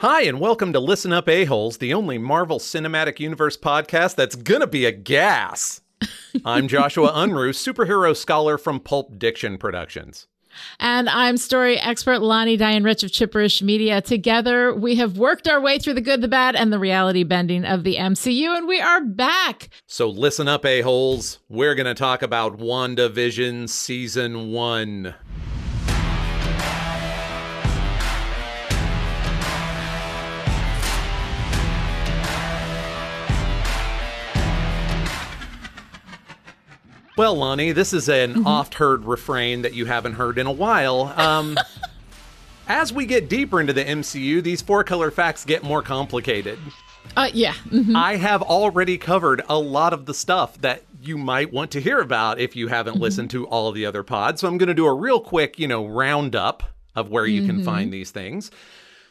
Hi, and welcome to Listen Up A-Holes, the only Marvel Cinematic Universe podcast that's gonna be a gas. I'm Joshua Unruh, superhero scholar from Pulp Diction Productions. And I'm story expert Lonnie Diane Rich of Chipperish Media. Together, we have worked our way through the good, the bad, and the reality bending of the MCU, and we are back. So listen up, A-Holes. We're gonna talk about WandaVision Season 1. Well, Lonnie, this is an oft heard refrain that you haven't heard in a while. Um, as we get deeper into the MCU, these four color facts get more complicated. Uh, yeah. mhm. I have already covered a lot of the stuff that you might want to hear about if you haven't listened to all of the other pods. So I'm going to do a real quick, you know, roundup of where you can find these things.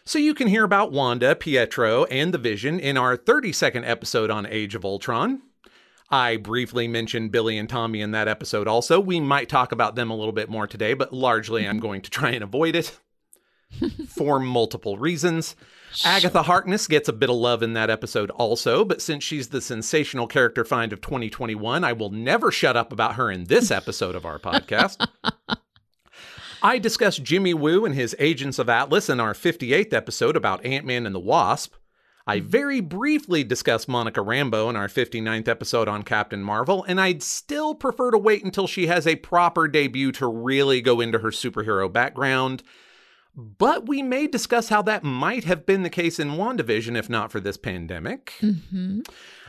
So you can hear about Wanda, Pietro, and the Vision in our 32nd episode on Age of Ultron. I briefly mentioned Billy and Tommy in that episode also. We might talk about them a little bit more today, but largely I'm going to try and avoid it for multiple reasons. Agatha Harkness gets a bit of love in that episode also, but since she's the sensational character find of 2021, I will never shut up about her in this episode of our podcast. I discussed Jimmy Woo and his Agents of Atlas in our 58th episode about Ant Man and the Wasp. I mm-hmm. very briefly discussed Monica Rambeau in our 59th episode on Captain Marvel, and I'd still prefer to wait until she has a proper debut to really go into her superhero background. But we may discuss how that might have been the case in WandaVision if not for this pandemic. Mm-hmm.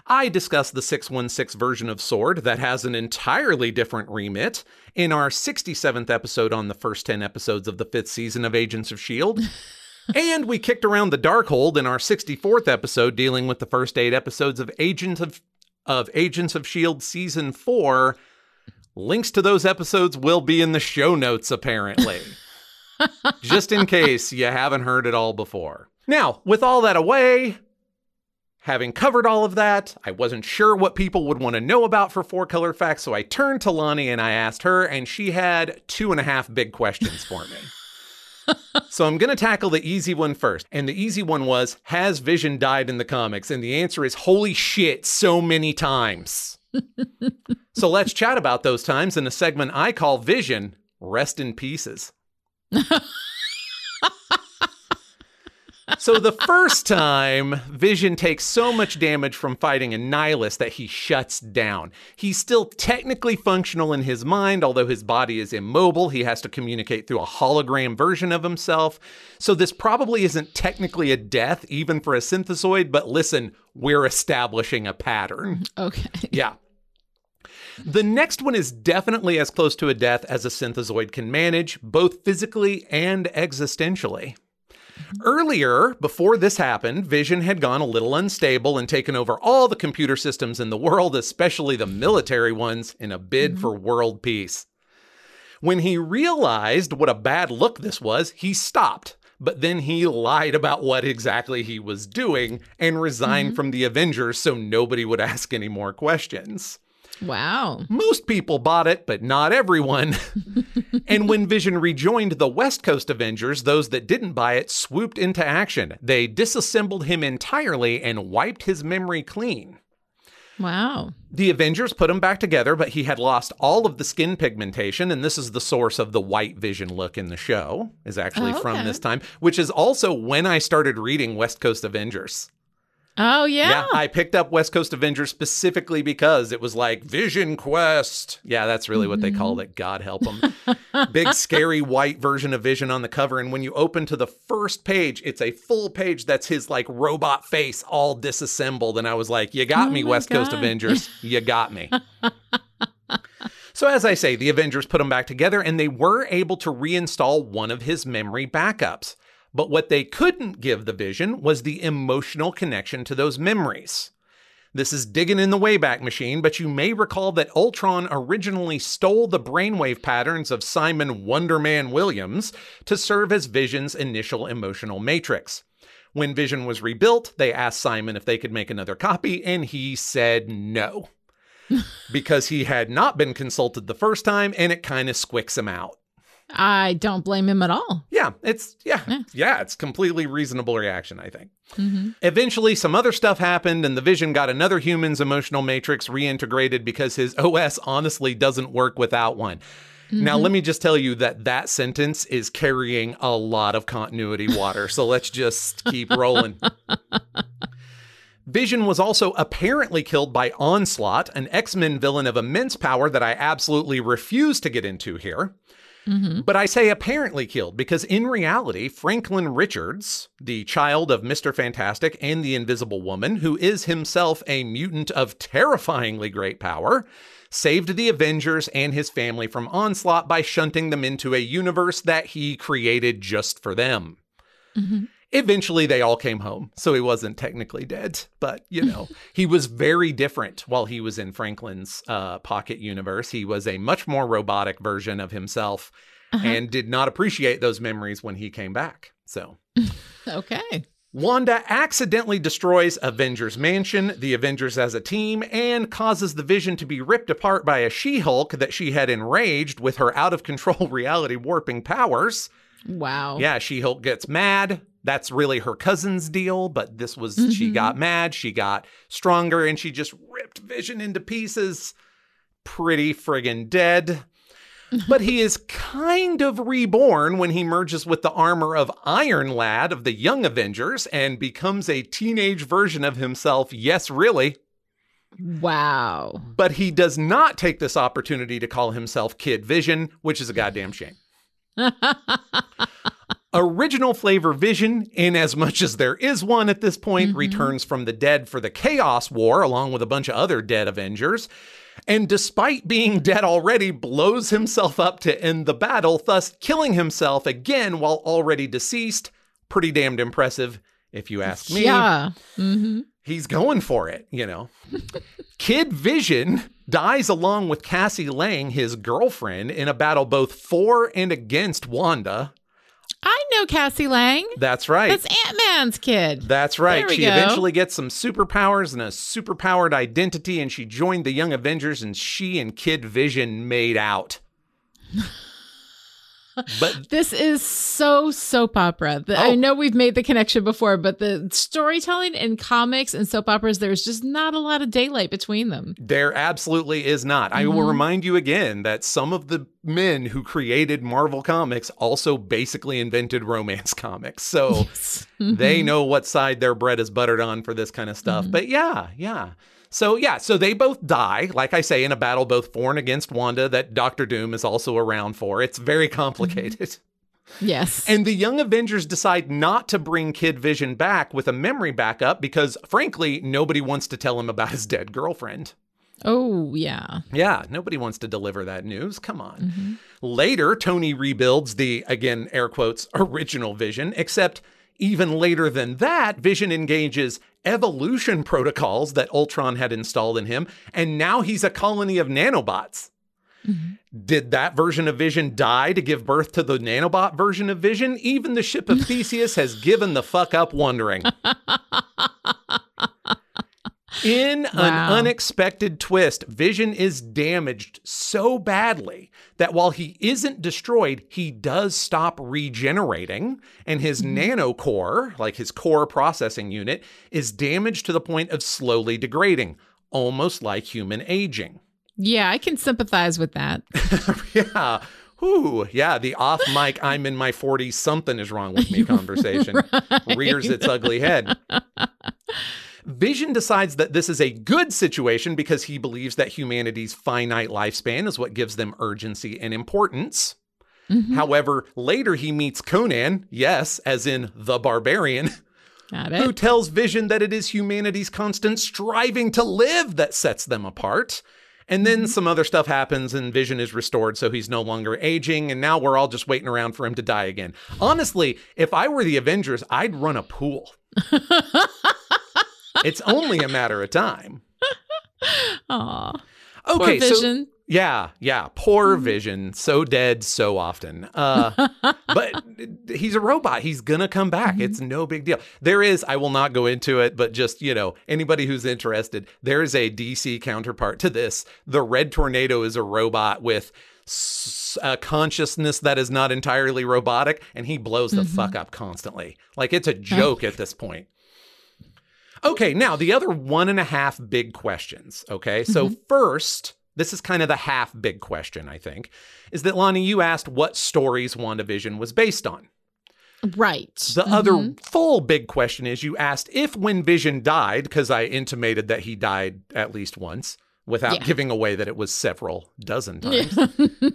I discussed the 616 version of Sword that has an entirely different remit in our 67th episode on the first 10 episodes of the fifth season of Agents of S.H.I.E.L.D. and we kicked around the Darkhold in our 64th episode dealing with the first eight episodes of Agents of, of Agents of S.H.I.E.L.D. Season 4. Links to those episodes will be in the show notes, apparently. Just in case you haven't heard it all before. Now, with all that away, having covered all of that, I wasn't sure what people would want to know about for Four Color Facts, so I turned to Lonnie and I asked her, and she had two and a half big questions for me. So I'm going to tackle the easy one first. And the easy one was Has Vision died in the comics? And the answer is Holy shit, so many times. so let's chat about those times in a segment I call Vision Rest in Pieces. So the first time, Vision takes so much damage from fighting a nihilist that he shuts down. He's still technically functional in his mind, although his body is immobile. He has to communicate through a hologram version of himself. So this probably isn't technically a death, even for a synthezoid, but listen, we're establishing a pattern. Okay. Yeah. The next one is definitely as close to a death as a synthezoid can manage, both physically and existentially. Earlier, before this happened, Vision had gone a little unstable and taken over all the computer systems in the world, especially the military ones, in a bid mm-hmm. for world peace. When he realized what a bad look this was, he stopped. But then he lied about what exactly he was doing and resigned mm-hmm. from the Avengers so nobody would ask any more questions. Wow. Most people bought it, but not everyone. and when Vision rejoined the West Coast Avengers, those that didn't buy it swooped into action. They disassembled him entirely and wiped his memory clean. Wow. The Avengers put him back together, but he had lost all of the skin pigmentation, and this is the source of the white Vision look in the show, is actually Oh, from this time, which is also when I started reading West Coast Avengers. Oh, yeah. Yeah, I picked up West Coast Avengers specifically because it was like Vision Quest. Yeah, that's really what they mm-hmm. called it. God help them. Big scary white version of Vision on the cover. And when you open to the first page, it's a full page that's his like robot face all disassembled. And I was like, you got Oh me, West Coast Avengers. You got me. So, as I say, the Avengers put him back together and they were able to reinstall one of his memory backups. But what they couldn't give the Vision was the emotional connection to those memories. This is digging in the Wayback Machine, but you may recall that Ultron originally stole the brainwave patterns of Simon Wonder Man Williams to serve as Vision's initial emotional matrix. When Vision was rebuilt, they asked Simon if they could make another copy, and he said no. because he had not been consulted the first time, and it kind of squicks him out. I don't blame him at all. Yeah, it's yeah, yeah, Yeah. it's completely reasonable reaction, I think. hmm Eventually, some other stuff happened, and the Vision got another human's emotional matrix reintegrated because his OS honestly doesn't work without one. Now, let me just tell you that that sentence is carrying a lot of continuity water. so let's just keep rolling. Vision was also apparently killed by Onslaught, an X Men villain of immense power that I absolutely refuse to get into here. Hmm But I say apparently killed because in reality, Franklin Richards, the child of Mr. Fantastic and the Invisible Woman, who is himself a mutant of terrifyingly great power, saved the Avengers and his family from onslaught by shunting them into a universe that he created just for them. hmm Eventually, they all came home, so he wasn't technically dead. But, you know, he was very different while he was in Franklin's uh, pocket universe. He was a much more robotic version of himself Uh-huh. and did not appreciate those memories when he came back. So, Okay. Wanda accidentally destroys Avengers Mansion, the Avengers as a team, and causes the Vision to be ripped apart by a She Hulk that she had enraged with her out of control reality warping powers. Wow. Yeah, She Hulk gets mad. That's really her cousin's deal, but this was she Mhm. got mad, she got stronger, and she just ripped Vision into pieces. Pretty friggin' dead. but he is kind of reborn when he merges with the armor of Iron Lad of the Young Avengers and becomes a teenage version of himself. Yes, really. Wow. But he does not take this opportunity to call himself Kid Vision, which is a goddamn shame. Original flavor Vision, in as much as there is one at this point, Mhm. returns from the dead for the Chaos War along with a bunch of other dead Avengers. And despite being dead already, blows himself up to end the battle, thus killing himself again while already deceased. Pretty damned impressive, if you ask me Yeah. hmm he's going for it, you know. Kid Vision dies along with Cassie Lang, his girlfriend, in a battle both for and against Wanda. I know Cassie Lang. That's right. That's Ant Man's kid. That's right. She go. eventually gets some superpowers and a superpowered identity, and she joined the Young Avengers, and she and Kid Vision made out. But This is so soap opera. The- Oh. I know we've made the connection before, but the storytelling in comics and soap operas, there's just not a lot of daylight between them. There absolutely is not. I will Mhm. remind you again that some of the men who created Marvel Comics also basically invented romance comics. So they Mhm. know what side their bread is buttered on for this kind of stuff. Mhm. But yeah, yeah. So yeah, so they both die, like I say, in a battle both for and against Wanda that Doctor Doom is also around for. It's very complicated. Yes. And the Young Avengers decide not to bring Kid Vision back with a memory backup because, frankly, nobody wants to tell him about his dead girlfriend. oh, yeah. Yeah, nobody wants to deliver that news. Come on. Mhm. Later, Tony rebuilds the, again, air quotes, original Vision, except even later than that, Vision engages evolution protocols that Ultron had installed in him, and now he's a colony of nanobots. Mhm. Did that version of Vision die to give birth to the nanobot version of Vision? Even the ship of Theseus has given the fuck up wondering. In an unexpected twist, Vision is damaged so badly that while he isn't destroyed, he does stop regenerating, and his mm-hmm. nanocore, like his core processing unit, is damaged to the point of slowly degrading, almost like human aging. Yeah, I can sympathize with that. yeah. Whew. Yeah, the off mic, I'm in my 40s, something is wrong with me conversation rears its ugly head. Vision decides that this is a good situation because he believes that humanity's finite lifespan is what gives them urgency and importance. Mhm. However, later he meets Conan, yes, as in the barbarian, who tells Vision that it is humanity's constant striving to live that sets them apart. And then some other stuff happens and Vision is restored, so he's no longer aging, and now we're all just waiting around for him to die again. Honestly, if I were the Avengers, I'd run a pool. it's only a matter of time. Aw. Okay, Poor so Vision. yeah, yeah, poor mm-hmm. Vision, so dead so often. Uh, but he's a robot. He's gonna come back. Mm-hmm. It's no big deal. There is, I will not go into it, but just you know, anybody who's interested, there is a DC counterpart to this. The Red Tornado is a robot with a consciousness that is not entirely robotic, and he blows the fuck mm-hmm. up constantly. Like it's a joke at this point. Okay, now the other one and a half big questions. Okay, so first, this is kind of the half big question, I think, is that Lonnie, you asked what stories WandaVision was based on. Right. The other full big question is you asked if when Vision died, because I intimated that he died at least once without Yeah. giving away that it was several dozen times.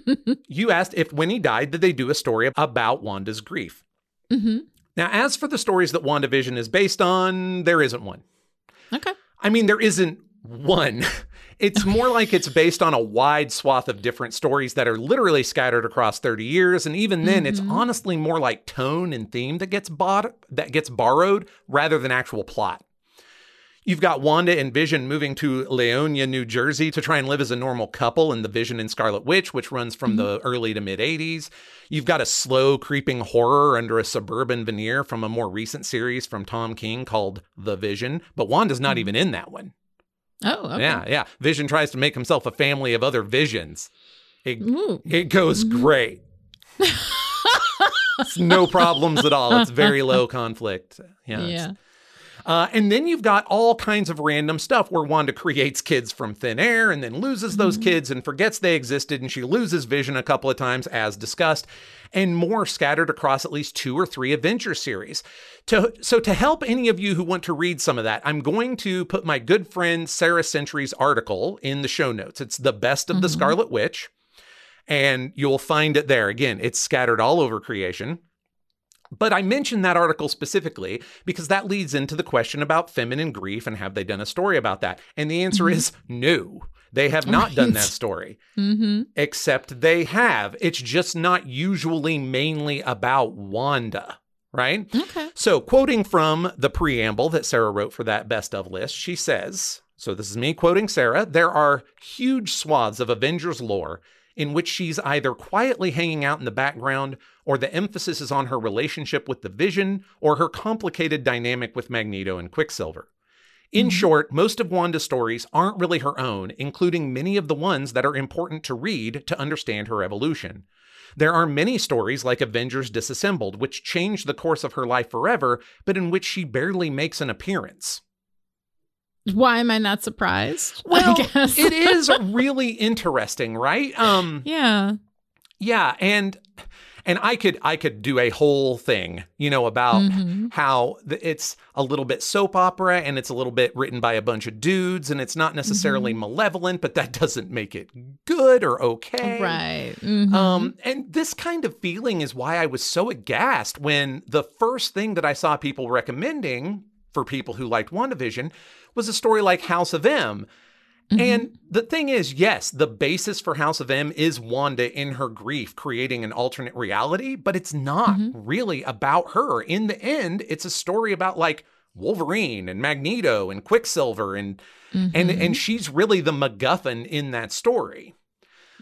you asked if when he died, did they do a story about Wanda's grief? hmm Now, as for the stories that WandaVision is based on, there isn't one. Okay. I mean, there isn't one. It's more like it's based on a wide swath of different stories that are literally scattered across 30 years. And even then, it's mm-hmm. honestly more like tone and theme that gets bought that gets borrowed rather than actual plot. You've got Wanda and Vision moving to Leonia, New Jersey to try and live as a normal couple in the Vision and Scarlet Witch, which runs from the mm-hmm. early to mid 80s. You've got a slow creeping horror under a suburban veneer from a more recent series from Tom King called The Vision, but Wanda's not mm-hmm. even in that one. Oh, okay. Yeah, yeah. Vision tries to make himself a family of other visions. It, Ooh. it goes mm-hmm. great. It's no problems at all. It's very low conflict. Yeah. Yeah. Uh, and then you've got all kinds of random stuff where Wanda creates kids from thin air and then loses those kids and forgets they existed, and she loses Vision a couple of times, as discussed, and more scattered across at least two or three Avenger series. To, so, to help any of you who want to read some of that, I'm going to put my good friend Sarah Century's article in the show notes. It's the best of the Scarlet Witch, and you'll find it there. Again, it's scattered all over creation. But I mentioned that article specifically because that leads into the question about feminine grief and have they done a story about that? And the answer is no. They have not done that story, Mm-hmm. except they have. It's just not usually mainly about Wanda, right? Okay. So, quoting from the preamble that Sarah wrote for that best of list, she says So, this is me quoting Sarah there are huge swaths of Avengers lore in which she's either quietly hanging out in the background or the emphasis is on her relationship with the Vision or her complicated dynamic with Magneto and Quicksilver. In short, most of Wanda's stories aren't really her own, including many of the ones that are important to read to understand her evolution. There are many stories like Avengers Disassembled, which change the course of her life forever, but in which she barely makes an appearance. Why am I not surprised? Well, it is really interesting, right? Um, Yeah. yeah, and and I could I could do a whole thing, you know, about Mhm. how the, it's a little bit soap opera and it's a little bit written by a bunch of dudes and it's not necessarily malevolent, but that doesn't make it good or okay. Right. Mhm. Um, and this kind of feeling is why I was so aghast when the first thing that I saw people recommending for people who liked WandaVision was a story like House of M. Mm-hmm. And the thing is, yes, the basis for House of M is Wanda in her grief, creating an alternate reality, but it's not mm-hmm. really about her. In the end, it's a story about like Wolverine and Magneto and Quicksilver and and mm-hmm. and she's really the MacGuffin in that story.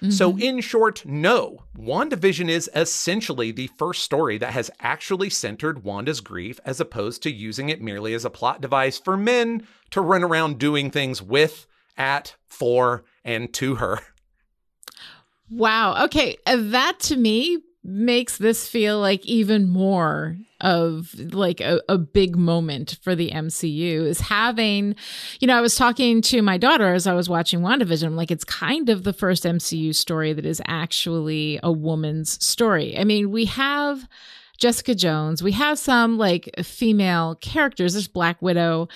So, in short, no. WandaVision is essentially the first story that has actually centered Wanda's grief as opposed to using it merely as a plot device for men to run around doing things with, at, for, and to her. Wow. Okay. Uh, That to me makes this feel like even more of like a, a big moment for the MCU is having, you know, I was talking to my daughter as I was watching WandaVision. Like, it's kind of the first MCU story that is actually a woman's story. I mean, we have Jessica Jones, we have some like female characters. There's Black Widow.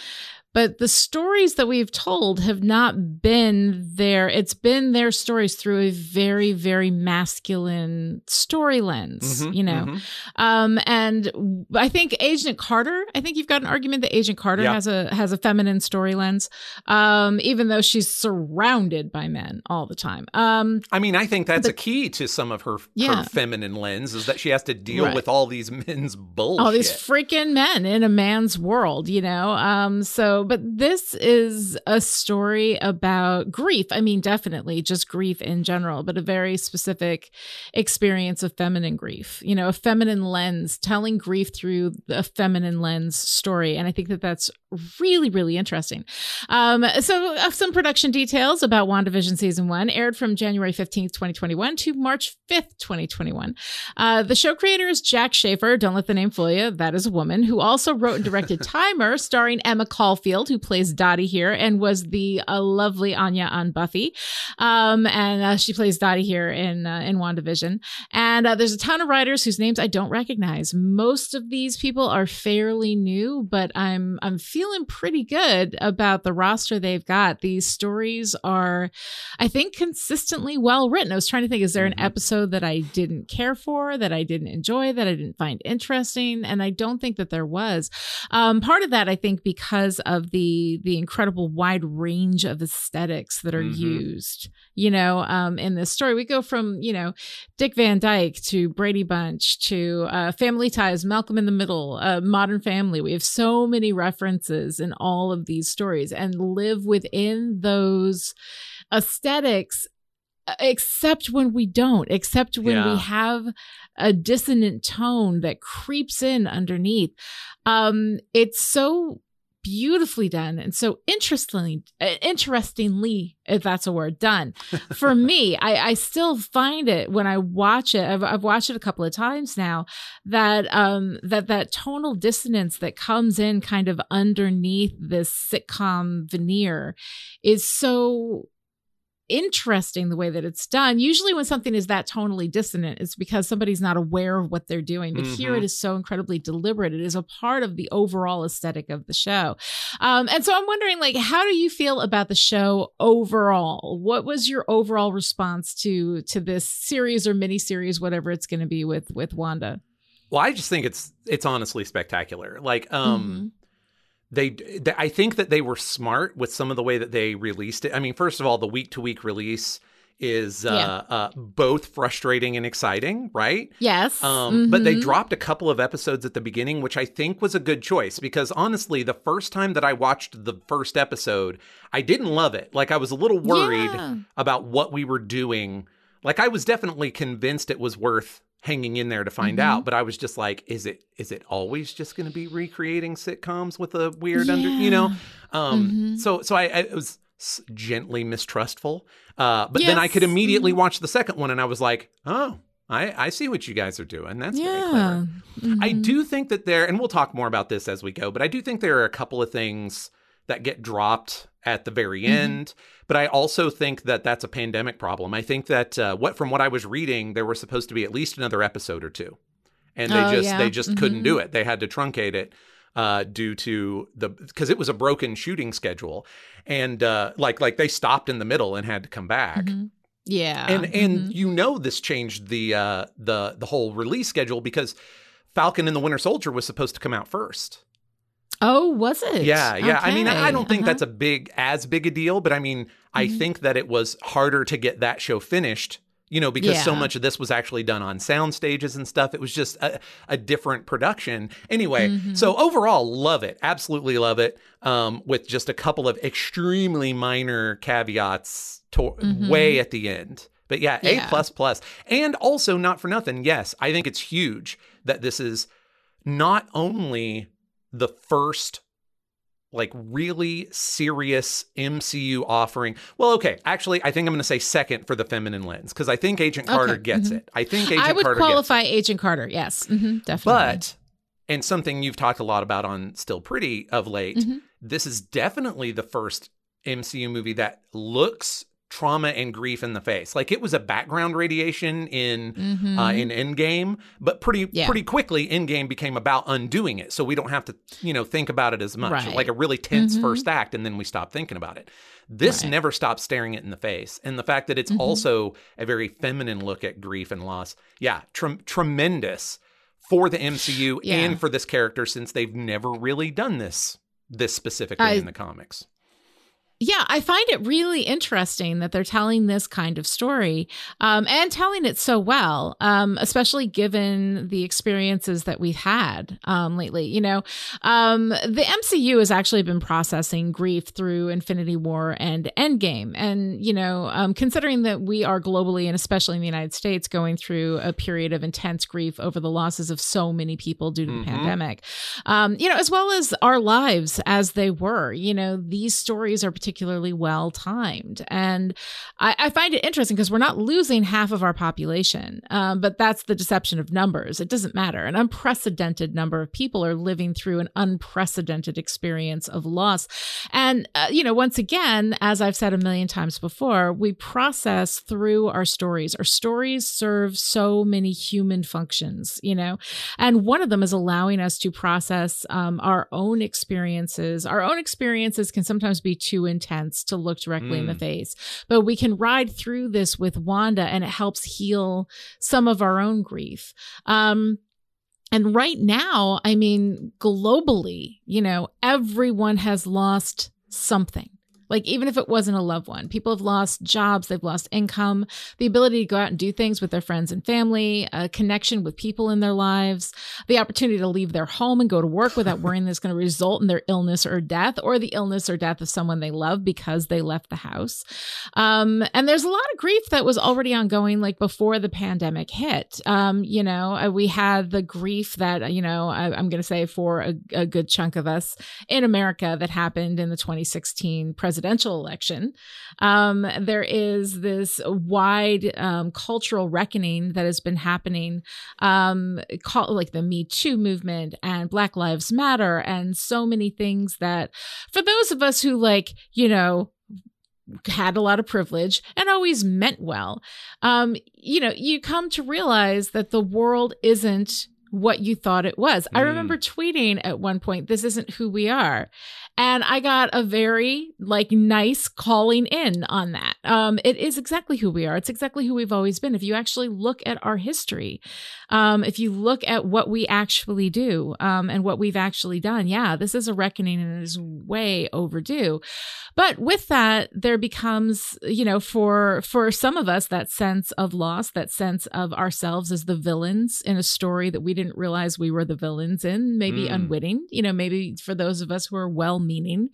But the stories that we've told have not been there. It's been their stories through a very, very masculine story lens, Mhm, you know. mhm. Um, and I think Agent Carter. I think you've got an argument that Agent Carter Yeah. has a has a feminine story lens, um, even though she's surrounded by men all the time. Um, I mean, I think that's a key to some of her, Yeah. her feminine lens is that she has to deal Right. with all these men's bullshit. all these freaking men in a man's world, you know. Um, so But this is a story about grief. I mean, definitely just grief in general, but a very specific experience of feminine grief, you know, a feminine lens, telling grief through a feminine lens story. And I think that that's really, really interesting. Um, so, uh, some production details about WandaVision season one aired from January 15th, 2021 to March 5th, 2021. Uh, the show creator is Jac Schaeffer. Don't let the name fool you. That is a woman who also wrote and directed Timer, starring Emma Caulfield, who plays Dottie here and was the uh, lovely Anya on Buffy. Um, and uh, she plays Dottie here in, uh, in WandaVision. And uh, there's a ton of writers whose names I don't recognize. Most of these people are fairly new, but I'm, I'm feeling pretty good about the roster they've got. These stories are, I think, consistently well written. I was trying to think, is there an Mhm. episode that I didn't care for, that I didn't enjoy, that I didn't find interesting? And I don't think that there was. Um, part of that, I think, because of the the incredible wide range of aesthetics that are Mhm. used, you know, um, in this story. We go from, you know, Dick Van Dyke to Brady Bunch to uh, Family Ties, Malcolm in the Middle, uh, Modern Family. We have so many references in all of these stories and live within those aesthetics uh, except when we don't except when Yeah. we have a dissonant tone that creeps in underneath um it's so beautifully done. And so interestingly uh, interestingly if that's a word done. For me I, I still find it when i watch it I've, I've watched it a couple of times now that um that that tonal dissonance that comes in kind of underneath this sitcom veneer is so interesting the way that it's done. Usually, when something is that tonally dissonant, it's because somebody's not aware of what they're doing. But here Mhm. it is so incredibly deliberate. It is a part of the overall aesthetic of the show. Um, and so I'm wondering, like, how do you feel about the show overall? What was your overall response to to this series or miniseries, whatever it's going to be with with Wanda? Well, I just think it's it's honestly spectacular. Like, um, Mm-hmm. They, they, I think that they were smart with some of the way that they released it. I mean, first of all, the week to week release is uh, uh, both frustrating and exciting, right? Yes, Um, But they Mhm. dropped a couple of episodes at the beginning, which I think was a good choice because honestly, the first time that I watched the first episode, I didn't love it. Like, I was a little worried Yeah. about what we were doing. Like, I was definitely convinced it was worth hanging in there to find Mhm. out, but I was just like, is it is it always just going to be recreating sitcoms with a weird under, you know? Um, Mhm. so so I, I was gently mistrustful, uh, but then I could Yes. immediately Mhm. watch the second one, and I was like, oh. I, I see what you guys are doing. That's very clever. yeah. I Mhm. do think that there, and we'll talk more about this as we go, but I do think there are a couple of things that get dropped at the very Mhm. end. But I also think that that's a pandemic problem. I think that uh, what from what I was reading, there was supposed to be at least another episode or two, and they Oh, just yeah. they just couldn't Mhm. do it. They had to truncate it uh, due to the because it was a broken shooting schedule, and uh, like like they stopped in the middle and had to come back Mhm. Yeah. and and Mhm. you know this changed the uh the the whole release schedule because Falcon and the Winter Soldier was supposed to come out first. Oh, was it? Yeah, yeah. I mean, I don't think Okay. that's a big as big a deal, but I mean, I Mhm. think that it was harder to get that show finished. You know, because so much of this was actually done on sound stages and stuff. It was just a, a different production. Anyway, Mhm. so overall, love it. Absolutely love it. Um, with just a couple of extremely minor caveats to- Mhm. way at the end. But yeah, A Yeah. plus plus. And also not for nothing, yes, I think it's huge that this is not only the first like really serious MCU offering. Well, okay, actually I think I'm going to say second for the feminine lens because I think Agent Carter Okay, gets mhm. it. I think Agent I would Carter gets it. qualify Agent Carter. Yes, hmm definitely. But and something you've talked a lot about on Still Pretty of late, Mhm. this is definitely the first MCU movie that looks trauma and grief in the face. Like it was a background radiation in Mhm. uh, in Endgame, but pretty Yeah. pretty quickly Endgame became about undoing it. So we don't have to you know think about it as much. Right. Like a really tense Mhm. first act, and then we stop thinking about it. This Right. never stops staring it in the face, and the fact that it's Mhm. also a very feminine look at grief and loss. Yeah, trem- tremendous for the MCU Yeah. and for this character since they've never really done this this specifically I- in the comics. Yeah, I find it really interesting that they're telling this kind of story um, and telling it so well, um, especially given the experiences that we've had um, lately. You know, um, the MCU has actually been processing grief through Infinity War and Endgame. And, you know, um, considering that we are globally and especially in the United States going through a period of intense grief over the losses of so many people due to the mm-hmm. pandemic, um, you know, as well as our lives as they were, you know, these stories are particularly particularly well timed. And I, I, find it interesting because we're not losing half of our population, um, but that's the deception of numbers. It doesn't matter. An unprecedented number of people are living through an unprecedented experience of loss. And, uh, you know, once again, as I've said a million times before, we process through our stories. Our stories serve so many human functions, you know, and one of them is allowing us to process um, our own experiences. Our own experiences can sometimes be too intense to look directly mm. in the mm. face. But we can ride through this with Wanda and it helps heal some of our own grief. Um, and right now, I mean, globally, you know, everyone has lost something. Like, even if it wasn't a loved one, people have lost jobs, they've lost income, the ability to go out and do things with their friends and family, a connection with people in their lives, the opportunity to leave their home and go to work without worrying that's going to result in their illness or death, or the illness or death of someone they love because they left the house. Um, and there's a lot of grief that was already ongoing, like before the pandemic hit. Um, you know, uh, we had the grief that, you know, I, am going to say for a, a good chunk of us in America that happened in the 2016 presidential presidential election. Um, there is this wide um, cultural reckoning that has been happening, um, call, like the Me Too movement and Black Lives Matter, and so many things that, for those of us who like, you know, had a lot of privilege and always meant well, um, you know, you come to realize that the world isn't what you thought it was. Mm. I remember tweeting at one point, this isn't who we are. And I got a very like nice calling in on that. Um, it is exactly who we are. It's exactly who we've always been. If you actually look at our history, um, if you look at what we actually do um, and what we've actually done, yeah, this is a reckoning and it is way overdue. But with that, there becomes, you know, for for some of us, that sense of loss, that sense of ourselves as the villains in a story that we didn't realize we were the villains in, maybe mm. unwitting. You know, maybe for those of us who are well meaning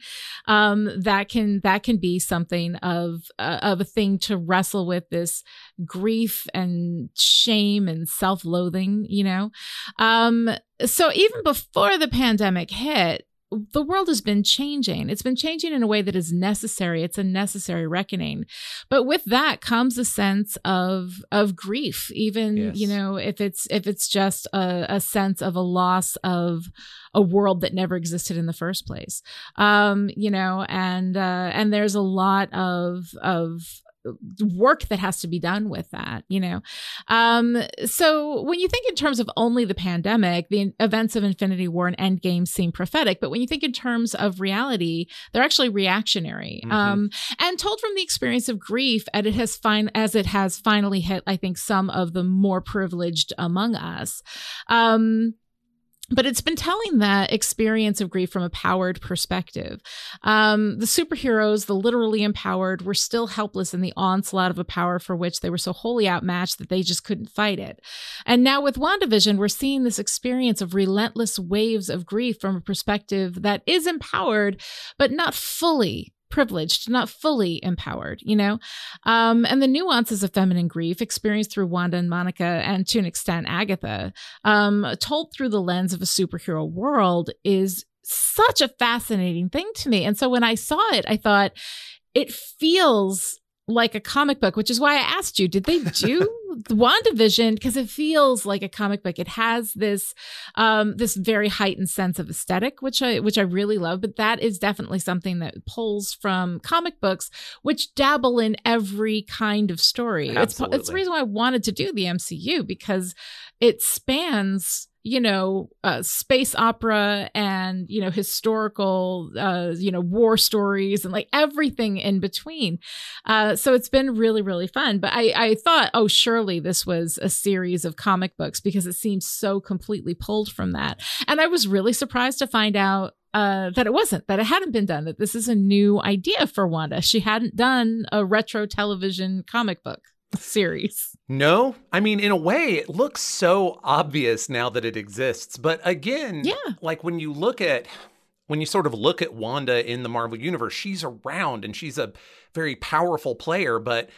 um, that can that can be something of uh, of a thing to wrestle with this grief and shame and self-loathing you know um, so even before the pandemic hit the world has been changing. It's been changing in a way that is necessary. It's a necessary reckoning. But with that comes a sense of of grief, even, yes. you know, if it's if it's just a, a, sense of a loss of a world that never existed in the first place. Um, you know, and uh and there's a lot of of work that has to be done with that, you know. Um, so when you think in terms of only the pandemic, the events of Infinity War and Endgame seem prophetic, but when you think in terms of reality, they're actually reactionary. Mm-hmm. Um, and told from the experience of grief, and it has fine as it has finally hit, I think, some of the more privileged among us. Um, but it's been telling that experience of grief from a powered perspective. Um, the superheroes, the literally empowered, were still helpless in the onslaught of a power for which they were so wholly outmatched that they just couldn't fight it. And now with WandaVision, we're seeing this experience of relentless waves of grief from a perspective that is empowered, but not fully privileged, not fully empowered, you know? Um, and the nuances of feminine grief experienced through Wanda and Monica, and to an extent, Agatha, um, told through the lens of a superhero world is such a fascinating thing to me. And so when I saw it, I thought, it feels like a comic book, which is why I asked you, did they do WandaVision? Because it feels like a comic book. It has this um this very heightened sense of aesthetic, which I which I really love, but that is definitely something that pulls from comic books, which dabble in every kind of story. Absolutely. It's, it's the reason why I wanted to do the MCU because it spans you know, uh, space opera and, you know, historical, uh, you know, war stories and like everything in between. Uh, so it's been really, really fun. But I, I thought, oh, surely this was a series of comic books because it seems so completely pulled from that. And I was really surprised to find out uh, that it wasn't, that it hadn't been done, that this is a new idea for Wanda. She hadn't done a retro television comic book series. No, I mean, in a way, it looks so obvious now that it exists. But again, Yeah. like when you look at, when you sort of look at Wanda in the Marvel Universe, she's around and she's a very powerful player, but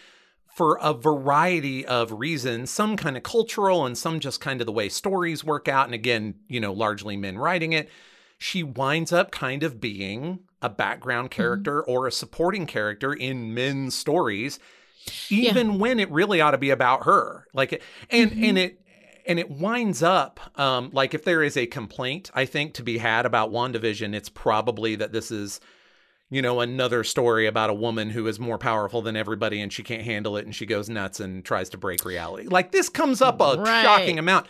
for a variety of reasons, some kind of cultural and some just kind of the way stories work out. And again, you know, largely men writing it, she winds up kind of being a background character or a supporting character in men's stories even when it really ought to be about her. Like and and it and it winds up um like if there is a complaint i think to be had about wandavision it's probably that this is you know another story about a woman who is more powerful than everybody and she can't handle it and she goes nuts and tries to break reality like this comes up a Right. shocking amount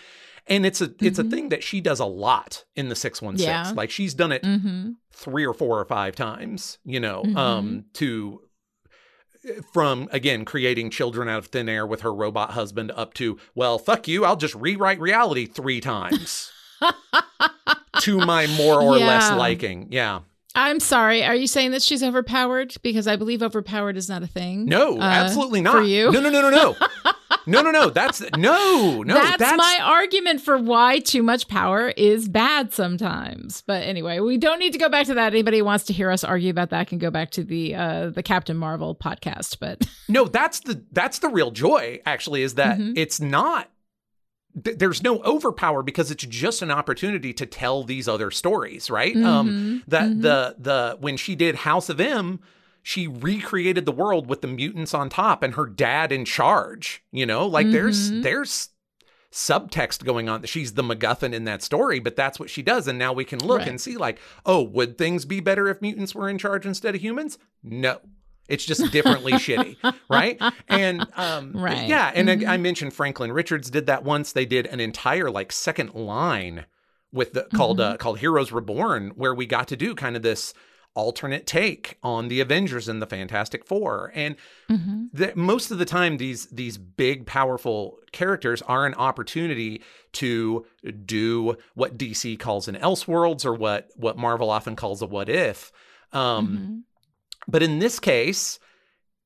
and it's a it's a thing that she does a lot in the 616 Yeah. like she's done it Mm-hmm. three or four or five times, you know, Mhm. um, to from again creating children out of thin air with her robot husband up to, well, fuck you, I'll just rewrite reality three times to my more or less liking. Yeah. I'm sorry. Are you saying that she's overpowered? Because I believe overpowered is not a thing. No, uh, absolutely not. For you? No, no, no, no, no. no, no, no. That's no, no. that's, my argument for why too much power is bad sometimes. But anyway, we don't need to go back to that. Anybody who wants to hear us argue about that can go back to the uh, the Captain Marvel podcast. But No, that's the that's the real joy. Actually, is that Mhm. it's not. Th- There's no overpower because it's just an opportunity to tell these other stories, right? Um, Mhm, that mhm. the the when she did House of M, she recreated the world with the mutants on top and her dad in charge. You know, like there's Mhm. there's subtext going on. She's the MacGuffin in that story, but that's what she does. And now we can look Right. and see, like, oh, would things be better if mutants were in charge instead of humans? No. It's just differently shitty, right? And um, Right. yeah, and Mhm. I, I mentioned Franklin Richards did that once. They did an entire like second line with the called Mm-hmm. uh, called Heroes Reborn, where we got to do kind of this alternate take on the Avengers and the Fantastic Four, and Mhm. that most of the time these these big powerful characters are an opportunity to do what DC calls an Elseworlds or what what Marvel often calls a what if. Um, Mhm. But in this case,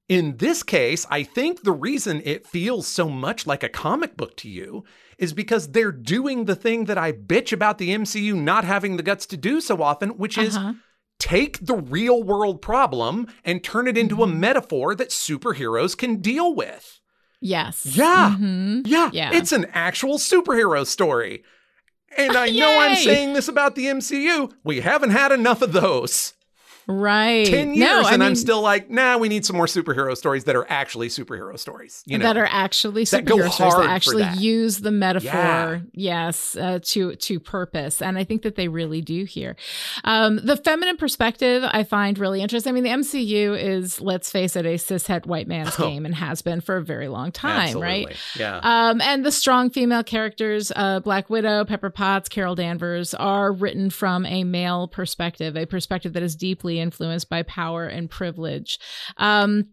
in this case, I think the reason it feels so much like a comic book to you is because they're doing the thing that I bitch about the MCU not having the guts to do so often, which is Uh-huh. take the real world problem and turn it into a Mhm. metaphor that superheroes can deal with. Yes. Yeah. Mhm. Yeah, Yeah. it's an actual superhero story. And I know I'm saying this about the MCU. We haven't had enough of those. Right. 10 years No, and I'm still like, nah, we need some more superhero stories that are actually superhero stories. You know, that are actually that go superhero stories that actually that. use the metaphor, Yeah. yes, uh, to to purpose, and I think that they really do here. Um, the feminine perspective I find really interesting. I mean, the MCU is, let's face it, a cishet white man's Oh. game and has been for a very long time, right? Yeah. Um, and the strong female characters, uh, Black Widow, Pepper Potts, Carol Danvers, are written from a male perspective, a perspective that is deeply influenced by power and privilege. Um,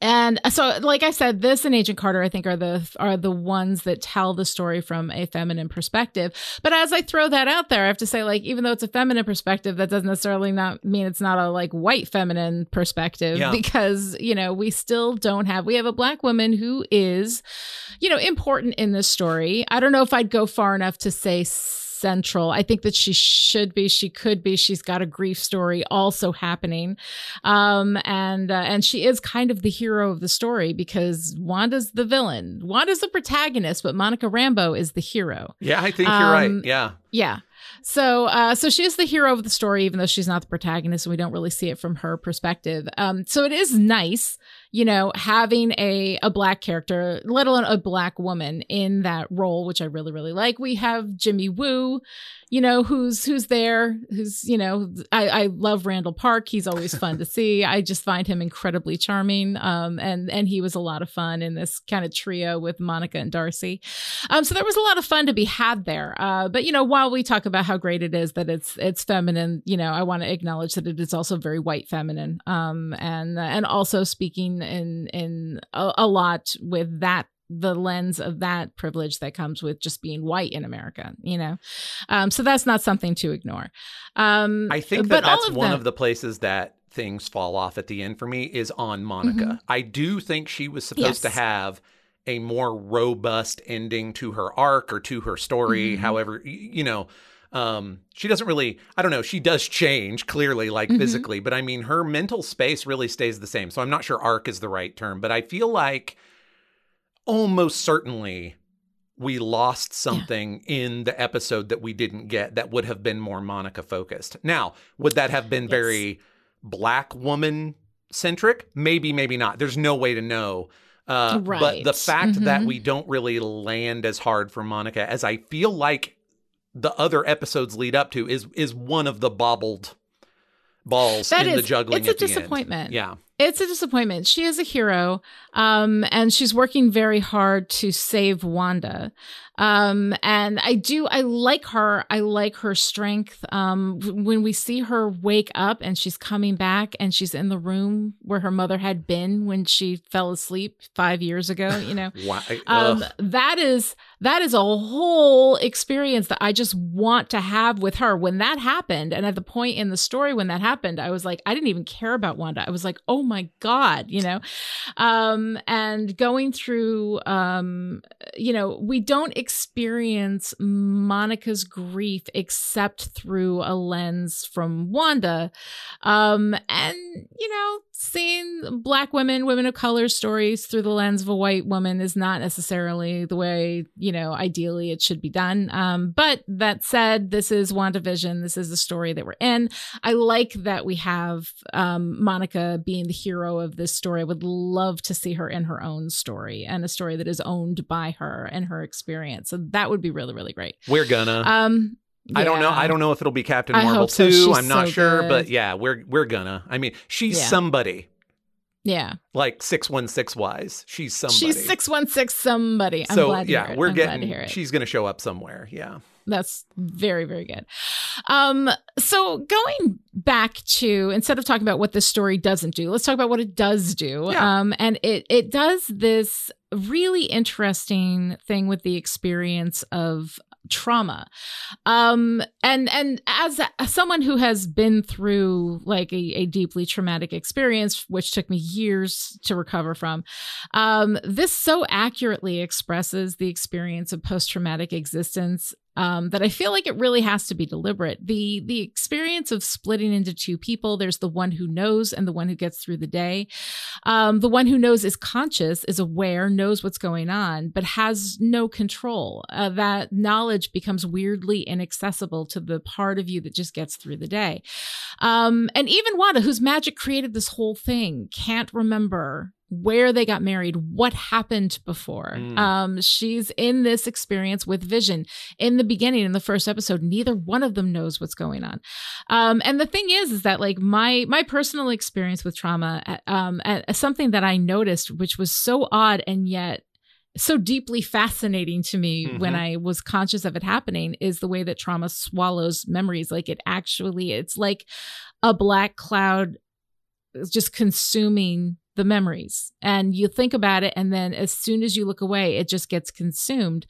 and so, like I said, this and Agent Carter, I think, are the are the ones that tell the story from a feminine perspective. But as I throw that out there, I have to say, like, even though it's a feminine perspective, that doesn't necessarily not mean it's not a like white feminine perspective, Yeah. because you know we still don't have we have a black woman who is, you know, important in this story. I don't know if I'd go far enough to say central. I think that she should be, she could be. She's got a grief story also happening, um, and uh, and she is kind of the hero of the story because Wanda's the villain. Wanda's the protagonist, but Monica Rambeau is the hero. yeah, I think you're right. um, Yeah. Yeah. So, uh, so she is the hero of the story, even though she's not the protagonist, and we don't really see it from her perspective. Um, so it is nice, you know, having a a black character, let alone a black woman in that role, which I really, really like. We have Jimmy Woo, you know, who's who's there, who's you know, I, I love Randall Park. He's always fun to see. I just find him incredibly charming. Um, and and he was a lot of fun in this kind of trio with Monica and Darcy. Um, so there was a lot of fun to be had there. Uh, but you know, while we talk about how great it is that it's it's feminine, you know, I want to acknowledge that it is also very white feminine. Um, and and also speaking in in a, a lot with that the lens of that privilege that comes with just being white in America, you know? Um, so that's not something to ignore. Um, I think that that's of one of the places that things fall off at the end for me is on Monica. Mm-hmm. I do think she was supposed yes. to have a more robust ending to her arc or to her story, mm-hmm. however, you know. Um, she doesn't really, I don't know, she does change clearly, like mm-hmm. physically, but I mean, her mental space really stays the same. So I'm not sure arc is the right term, but I feel like almost certainly we lost something yeah. in the episode that we didn't get that would have been more Monica focused. Now, would that have been yes. very black woman centric? Maybe, maybe not. There's no way to know. Uh, right. But the fact mm-hmm. that we don't really land as hard for Monica as I feel like the other episodes lead up to is is one of the bobbled balls that in is, the juggling. It's a disappointment. End. Yeah. It's a disappointment. She is a hero, um, and she's working very hard to save Wanda. Um, and I do, I like her. I like her strength. Um, when we see her wake up and she's coming back and she's in the room where her mother had been when she fell asleep five years ago, you know, um, that is, that is a whole experience that I just want to have with her. When that happened, and at the point in the story when that happened, I was like, I didn't even care about Wanda. I was like, oh my God, you know, um, and going through, um, you know, we don't experience Monica's grief except through a lens from Wanda. Um, and, you know, seeing black women, women of color stories through the lens of a white woman is not necessarily the way, you know, ideally it should be done. Um, but that said, this is WandaVision. This is the story that we're in. I like that we have um, Monica being the hero of this story. I would love to see her in her own story and a story that is owned by her and her experience. So that would be really, really great. We're gonna. Um, yeah. I don't know. I don't know if it'll be Captain Marvel so. too. I'm not so sure, good. but yeah, we're we're gonna. I mean, she's yeah. somebody. Yeah. Like 616 wise. She's somebody. She's 616 somebody. I'm so, glad yeah, we're I'm getting she's going to show up somewhere. Yeah. That's very very good. Um so going back to instead of talking about what this story doesn't do, let's talk about what it does do. Yeah. Um and it it does this really interesting thing with the experience of trauma. Um and and as, as someone who has been through like a, a, deeply traumatic experience which took me years to recover from um this so accurately expresses the experience of post-traumatic existence um, that I feel like it really has to be deliberate. The the experience of splitting into two people. There's the one who knows and the one who gets through the day. Um, the one who knows is conscious, is aware, knows what's going on, but has no control. Uh, that knowledge becomes weirdly inaccessible to the part of you that just gets through the day. Um, and even Wanda, whose magic created this whole thing, can't remember where they got married, what happened before. Mm. Um, she's in this experience with Vision. In the beginning, in the first episode, neither one of them knows what's going on. Um, and the thing is, is that like my my personal experience with trauma, uh, um, uh, something that I noticed, which was so odd and yet so deeply fascinating to me mm-hmm. when I was conscious of it happening is the way that trauma swallows memories. Like it actually, it's like a black cloud just consuming the memories. And you think about it and then as soon as you look away it just gets consumed.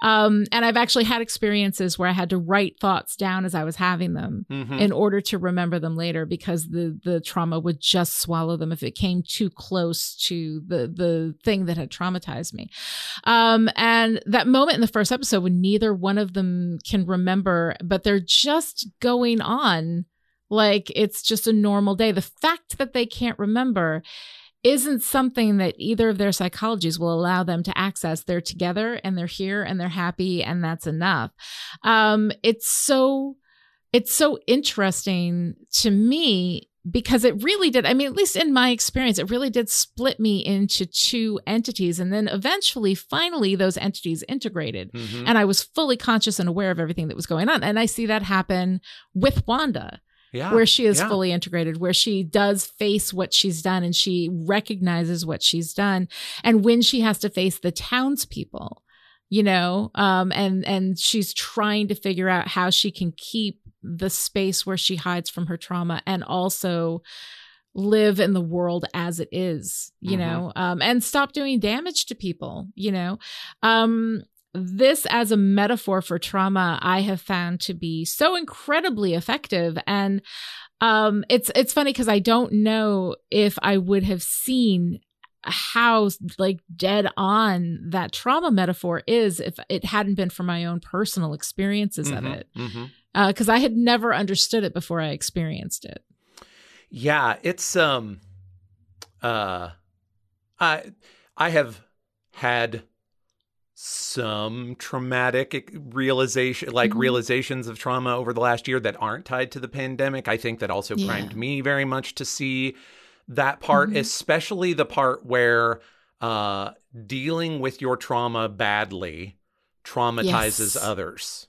Um, and i've actually had experiences where i had to write thoughts down as i was having them mm-hmm. in order to remember them later because the the trauma would just swallow them if it came too close to the the thing that had traumatized me. Um, and that moment in the first episode when neither one of them can remember but they're just going on like it's just a normal day. The fact that they can't remember isn't something that either of their psychologies will allow them to access. They're together and they're here and they're happy and that's enough. Um, it's so, it's so interesting to me because it really did. I mean, at least in my experience, it really did split me into two entities. And then eventually, finally, those entities integrated. Mm-hmm. And I was fully conscious and aware of everything that was going on. And I see that happen with Wanda yeah, where she is yeah. fully integrated, where she does face what she's done and she recognizes what she's done. And when she has to face the townspeople, you know, um, and, and she's trying to figure out how she can keep the space where she hides from her trauma and also live in the world as it is, you Mhm. know, um, and stop doing damage to people, you know. Um, this as a metaphor for trauma, I have found to be so incredibly effective. And um, it's it's funny because I don't know if I would have seen how like dead on that trauma metaphor is if it hadn't been for my own personal experiences of Mhm, it because I had never understood it before I experienced it. Yeah, it's um uh I I have had some traumatic realization like Mhm. realizations of trauma over the last year that aren't tied to the pandemic. I think that also Yeah. primed me very much to see that part, Mhm. especially the part where uh dealing with your trauma badly traumatizes Yes. others.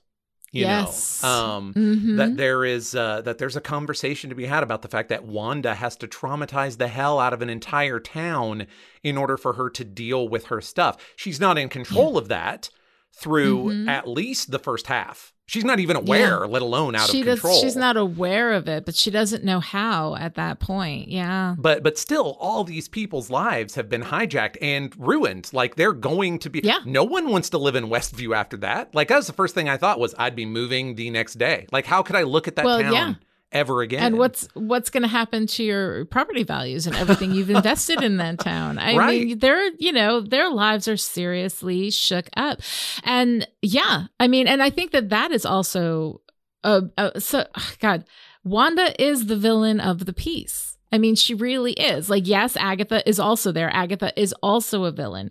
You Yes. know. Um Mhm. that there is uh, that there's a conversation to be had about the fact that Wanda has to traumatize the hell out of an entire town in order for her to deal with her stuff. She's not in control of that through Mhm. at least the first half. She's not even aware, let alone out she of does, control. she's not aware of it, but she doesn't know how at that point. Yeah. but but still all these people's lives have been hijacked and ruined like they're going to be Yeah. no one wants to live in westview after that like that was the first thing i thought was i'd be moving the next day like how could i look at that Well, town yeah. Ever again And what's what's going to happen to your property values and everything you've invested in that town? I Right. mean, their you know their lives are seriously shook up, and yeah, I mean, and I think that that is also a, a so oh God, Wanda is the villain of the piece. I mean, she really is. Like, yes, Agatha is also there. Agatha is also a villain,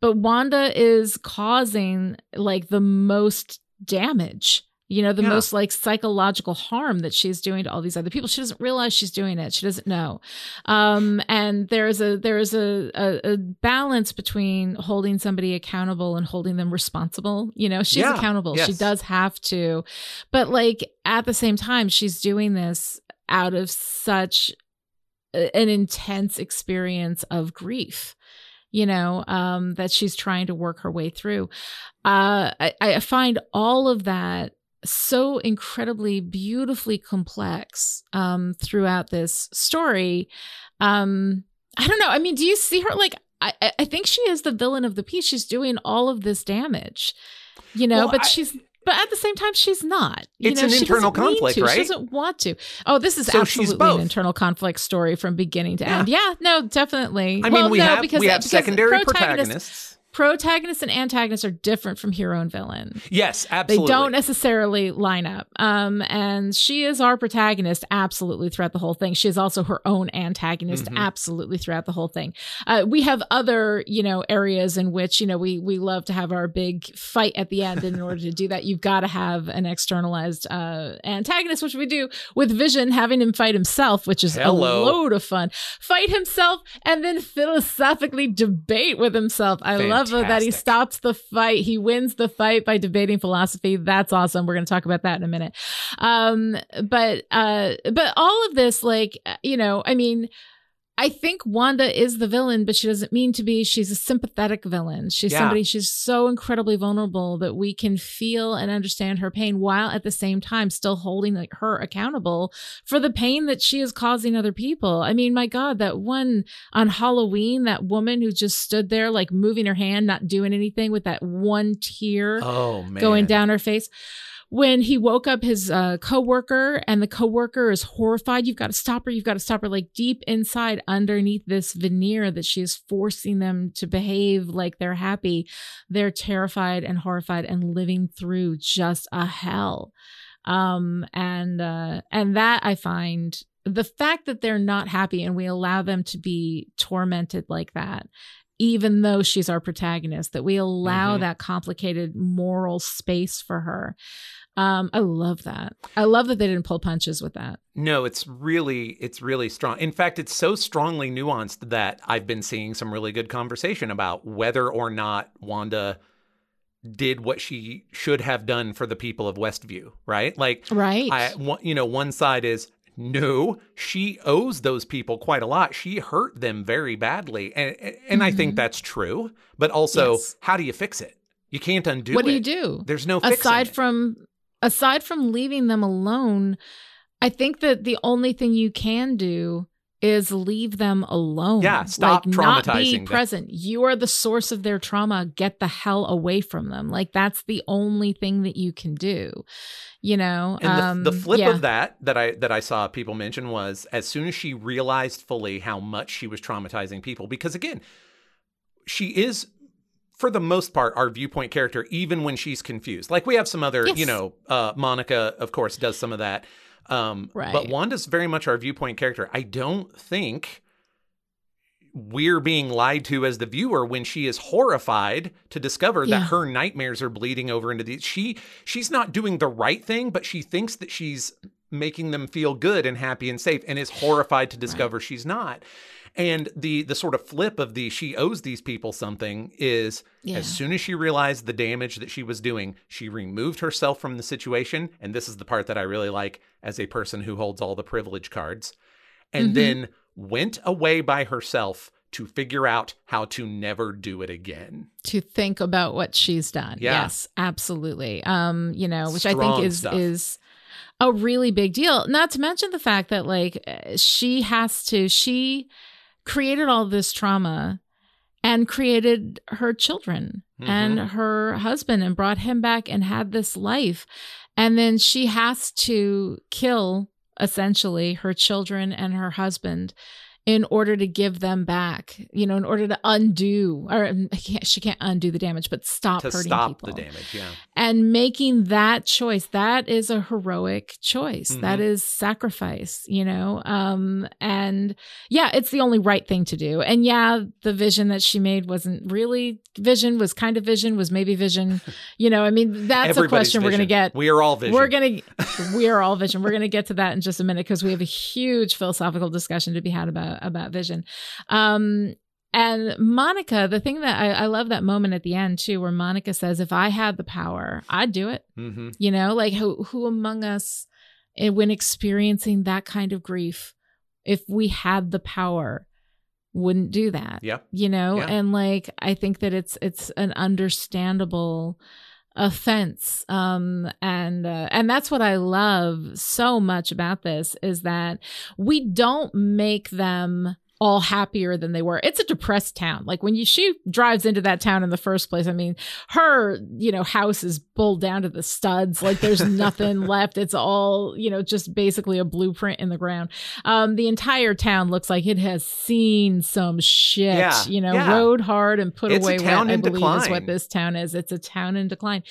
but Wanda is causing like the most damage you know the Yeah. most like psychological harm that she's doing to all these other people. She doesn't realize she's doing it. She doesn't know. Um and there's a there's a, a, a balance between holding somebody accountable and holding them responsible. You know she's Yeah. accountable. She does have to. But like at the same time she's doing this out of such an intense experience of grief you know um that she's trying to work her way through. Uh i, I find all of that so incredibly beautifully complex um throughout this story. Um i don't know. I mean do you see her like i I- think she is the villain of the piece. She's doing all of this damage you know Well, but I- she's but at the same time she's not you It's know an she internal conflict, right? she doesn't want to. Oh this is So absolutely an internal conflict story from beginning to Yeah. end. Yeah. No definitely. I mean, well, we no, have because we have because secondary protagonists- protagonists. Protagonists and antagonists are different from hero and villain Yes, absolutely. they don't necessarily line up. Um, and she is our protagonist absolutely throughout the whole thing. She is also her own antagonist Mhm. absolutely throughout the whole thing. Uh, we have other, you know, areas in which, you know, we, we love to have our big fight at the end. And in order to do that, you've got to have an externalized, uh, antagonist, which we do with Vision having him fight himself, which is Hello. a load of fun. Fight himself and then philosophically debate with himself. I love that he stops the fight. He wins the fight by debating philosophy. That's awesome. We're going to talk about that in a minute. Um, but uh, but all of this, like uh, you know, I mean. I think Wanda is the villain, but she doesn't mean to be. She's a sympathetic villain. She's Yeah. somebody, she's so incredibly vulnerable that we can feel and understand her pain while at the same time still holding like, her accountable for the pain that she is causing other people. I mean, my God, that one on Halloween, that woman who just stood there, like moving her hand, not doing anything with that one tear Oh going down her face. When he woke up his uh, coworker and the coworker is horrified, you've got to stop her. You've got to stop her. Like deep inside, underneath this veneer that she is forcing them to behave like they're happy, they're terrified and horrified and living through just a hell. Um, and uh, and that I find the fact that they're not happy and we allow them to be tormented like that even though she's our protagonist that we allow Mhm. that complicated moral space for her um i love that i love that they didn't pull punches with that No, it's really it's really strong. In fact, it's so strongly nuanced that I've been seeing some really good conversation about whether or not Wanda did what she should have done for the people of Westview, right? Like right I you know, one side is no, she owes those people quite a lot. She hurt them very badly. And and I think Mhm. that's true, but also Yes. how do you fix it? You can't undo what it. do you do There's no aside from aside from leaving them alone i think that the only thing you can do is leave them alone. Yeah, stop like, not be them. present. You are the source of their trauma. Get the hell away from them. Like that's the only thing that you can do. You know, And the, um, the flip yeah. of that that I that I saw people mention was as soon as she realized fully how much she was traumatizing people, because again, she is for the most part our viewpoint character, even when she's confused. Like we have some other, you know, uh, Monica, of course, does some of that. Um, But Wanda's very much our viewpoint character. I don't think we're being lied to as the viewer when she is horrified to discover Yeah. that her nightmares are bleeding over into these she she's not doing the right thing but she thinks that she's making them feel good and happy and safe and is horrified to discover she's not and the the sort of flip of the she owes these people something is Yeah. as soon as she realized the damage that she was doing she removed herself from the situation and this is the part that i really like as a person who holds all the privilege cards and Mhm. then went away by herself to figure out how to never do it again. to think about what she's done. Yeah. Yes, absolutely. Um, you know, which I think is stuff. is a really big deal. Not to mention the fact that like uh, she has to she created all this trauma and created her children and Mhm. her husband and brought him back and had this life. And then she has to kill essentially her children and her husband in order to give them back, you know, in order to undo, or um, can't, she can't undo the damage, but stop to hurting stop people. the damage. Yeah. And making that choice, that is a heroic choice. Mhm. That is sacrifice, you know? Um, and yeah, it's the only right thing to do. And yeah, the vision that she made wasn't really vision, was kind of vision, was maybe vision. You know, I mean, that's a question we're going to get. We are all vision. We're gonna we are all vision. We're gonna get to that in just a minute because we have a huge philosophical discussion to be had about about vision. Um and Monica, the thing that I, I love that moment at the end too, where Monica says, "If I had the power, I'd do it." hmm You know, like who who among us, eh, when experiencing that kind of grief, if we had the power, wouldn't do that? Yeah. you know Yeah. and like i think that it's it's an understandable offense um and uh, and that's what i love so much about this is that we don't make them all happier than they were. It's a depressed town. Like when you she drives into that town in the first place, I mean, her, you know, house is pulled down to the studs. Like there's nothing left. It's all, you know, just basically a blueprint in the ground. Um, the entire town looks like it has seen some shit, Yeah, you know, yeah. rode hard and put It's a away town wet, I believe is decline. what this town is. It's a town in decline.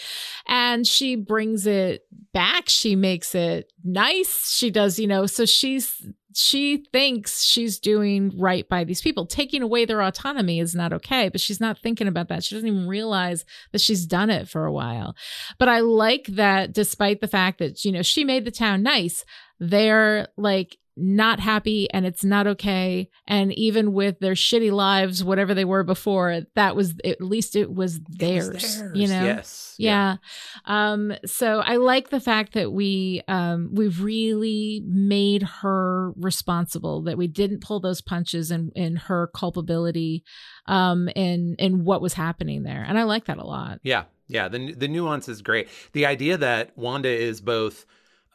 And she brings it back. She makes it nice. She does, you know, so she's she thinks she's doing right by these people. Taking away their autonomy is not okay, but she's not thinking about that. She doesn't even realize that she's done it for a while. But I like that despite the fact that, you know, she made the town nice, they're like not happy and it's not okay. And even with their shitty lives, whatever they were before, that was at least it was It was theirs, you know? Yes. Yeah. Um, so I like the fact that we um we really made her responsible, that we didn't pull those punches in in her culpability um in in what was happening there. And I like that a lot. Yeah, yeah. The the nuance is great. The idea that Wanda is both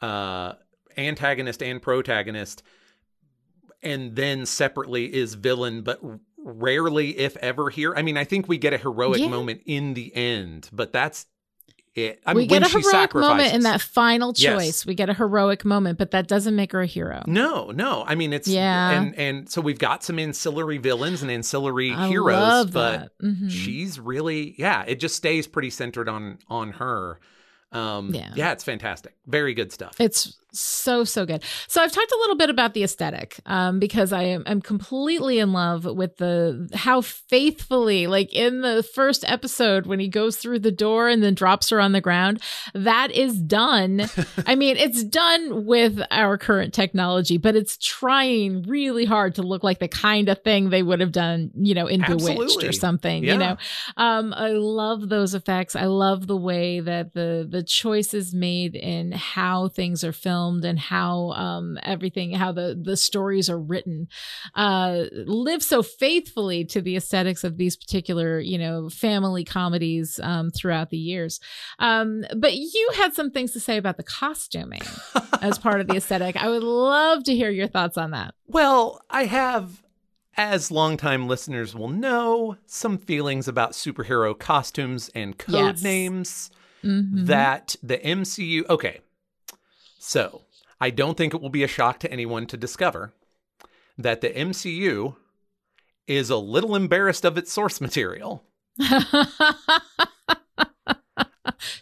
uh, antagonist and protagonist, and then separately is villain, but rarely, if ever, here. I mean, I think we get a heroic Yeah. moment in the end, but that's it. I we mean, get when a she heroic moment in that final Yes. choice. We get a heroic moment, but that doesn't make her a hero. No, no. I mean, it's Yeah. and and so we've got some ancillary villains and ancillary I heroes, but. Mhm. she's really yeah it just stays pretty centered on on her um Yeah. yeah it's fantastic very good stuff It's so so good. So I've talked a little bit about the aesthetic um, because I am I'm completely in love with the how faithfully like in the first episode when he goes through the door and then drops her on the ground that is done. I mean it's done with our current technology, but it's trying really hard to look like the kind of thing they would have done, you know, in Bewitched or something. Yeah. You know, um, I love those effects. I love the way that the the choices made in how things are filmed and how um, everything, how the the stories are written, uh, live so faithfully to the aesthetics of these particular, you know, family comedies um, throughout the years. Um, but you had some things to say about the costuming. as part of the aesthetic. I would love to hear your thoughts on that. Well, I have, as longtime listeners will know, some feelings about superhero costumes and code Yes. names Mhm. that the MCU. Okay. So I don't think it will be a shock to anyone to discover that the MCU is a little embarrassed of its source material.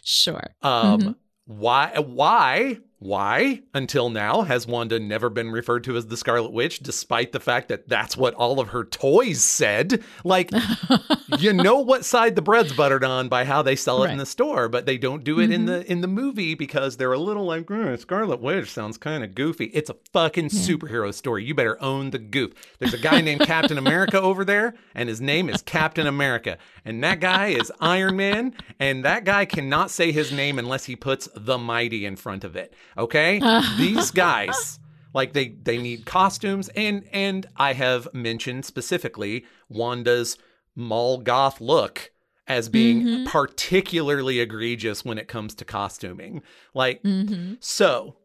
sure. Um, Mhm. Why? Why? Why? Until now, has Wanda never been referred to as the Scarlet Witch, despite the fact that that's what all of her toys said? Like, you know what side the bread's buttered on by how they sell it in the store, but they don't do it in Mhm. the in the movie because they're a little like "Eh, Scarlet Witch sounds kind of goofy. It's a fucking Yeah. superhero story. You better own the goof. There's a guy named Captain America over there, and his name is Captain America, and that guy is Iron Man, and that guy cannot say his name unless he puts the mighty in front of it. Okay, these guys like they they need costumes and and I have mentioned specifically Wanda's mall goth look as being Mhm. particularly egregious when it comes to costuming. Like hmm so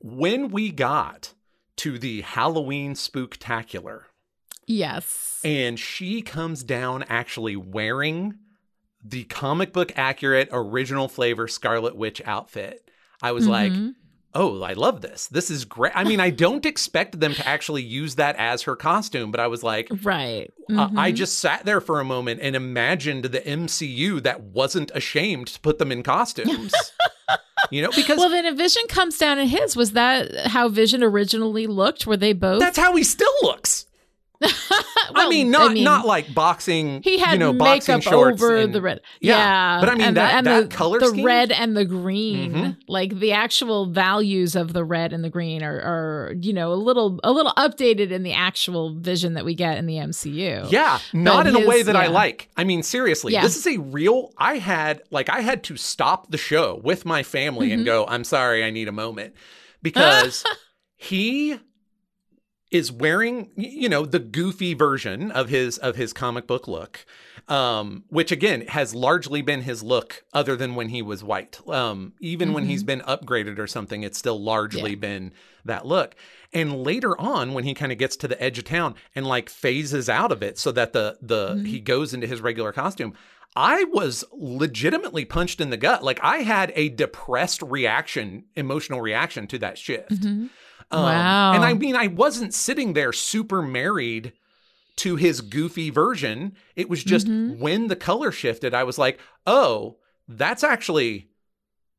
when we got to the Halloween spooktacular Yes. and she comes down actually wearing the comic book accurate original flavor Scarlet Witch outfit. I was like, Mhm. oh, I love this. This is great. I mean, I don't expect them to actually use that as her costume, but I was like, right. uh, I Mhm. just sat there for a moment and imagined the MCU that wasn't ashamed to put them in costumes. you know, because Well, then a Vision comes down in his. Was that how Vision originally looked? Were they both? that's how he still looks. I mean, not not like boxing. he had you know, boxing makeup shorts over and- the red. Yeah, Yeah, but I mean, and that- the, and that the, color the scheme? red and the green, Mhm. like the actual values of the red and the green are, are you know a little a little updated in the actual Vision that we get in the MCU. Yeah, not But in a way his- that I like. I mean, seriously, Yeah. this is a real. I had like I had to stop the show with my family and Mhm. go, "I'm sorry, I need a moment," because he is wearing you know the goofy version of his of his comic book look um which again has largely been his look other than when he was white um even when he's been upgraded or something it's still largely Yeah. been that look and later on when he kind of gets to the edge of town and like phases out of it so that the the Mhm. he goes into his regular costume I was legitimately punched in the gut. Like I had a depressed reaction, emotional reaction to that shift. Mhm. Um, Wow. And I mean, I wasn't sitting there super married to his goofy version. It was just Mhm. when the color shifted, I was like, oh, that's actually.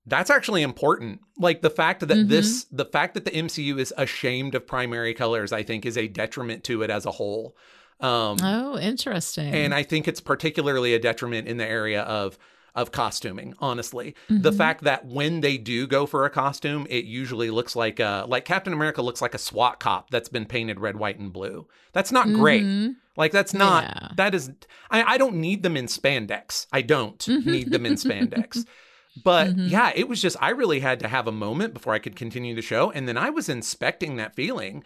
That's actually important. Like the fact that Mhm. this, the fact that the MCU is ashamed of primary colors, I think is a detriment to it as a whole. Um, Oh, interesting. and I think it's particularly a detriment in the area of of costuming. Honestly, the Mhm. fact that when they do go for a costume, it usually looks like a like Captain America looks like a SWAT cop that's been painted red, white, and blue. That's not great. Mhm. Like that's not Yeah. that is. I, I don't need them in spandex. I don't Mhm. need them in spandex. But Mhm. yeah, it was just I really had to have a moment before I could continue the show, and then I was inspecting that feeling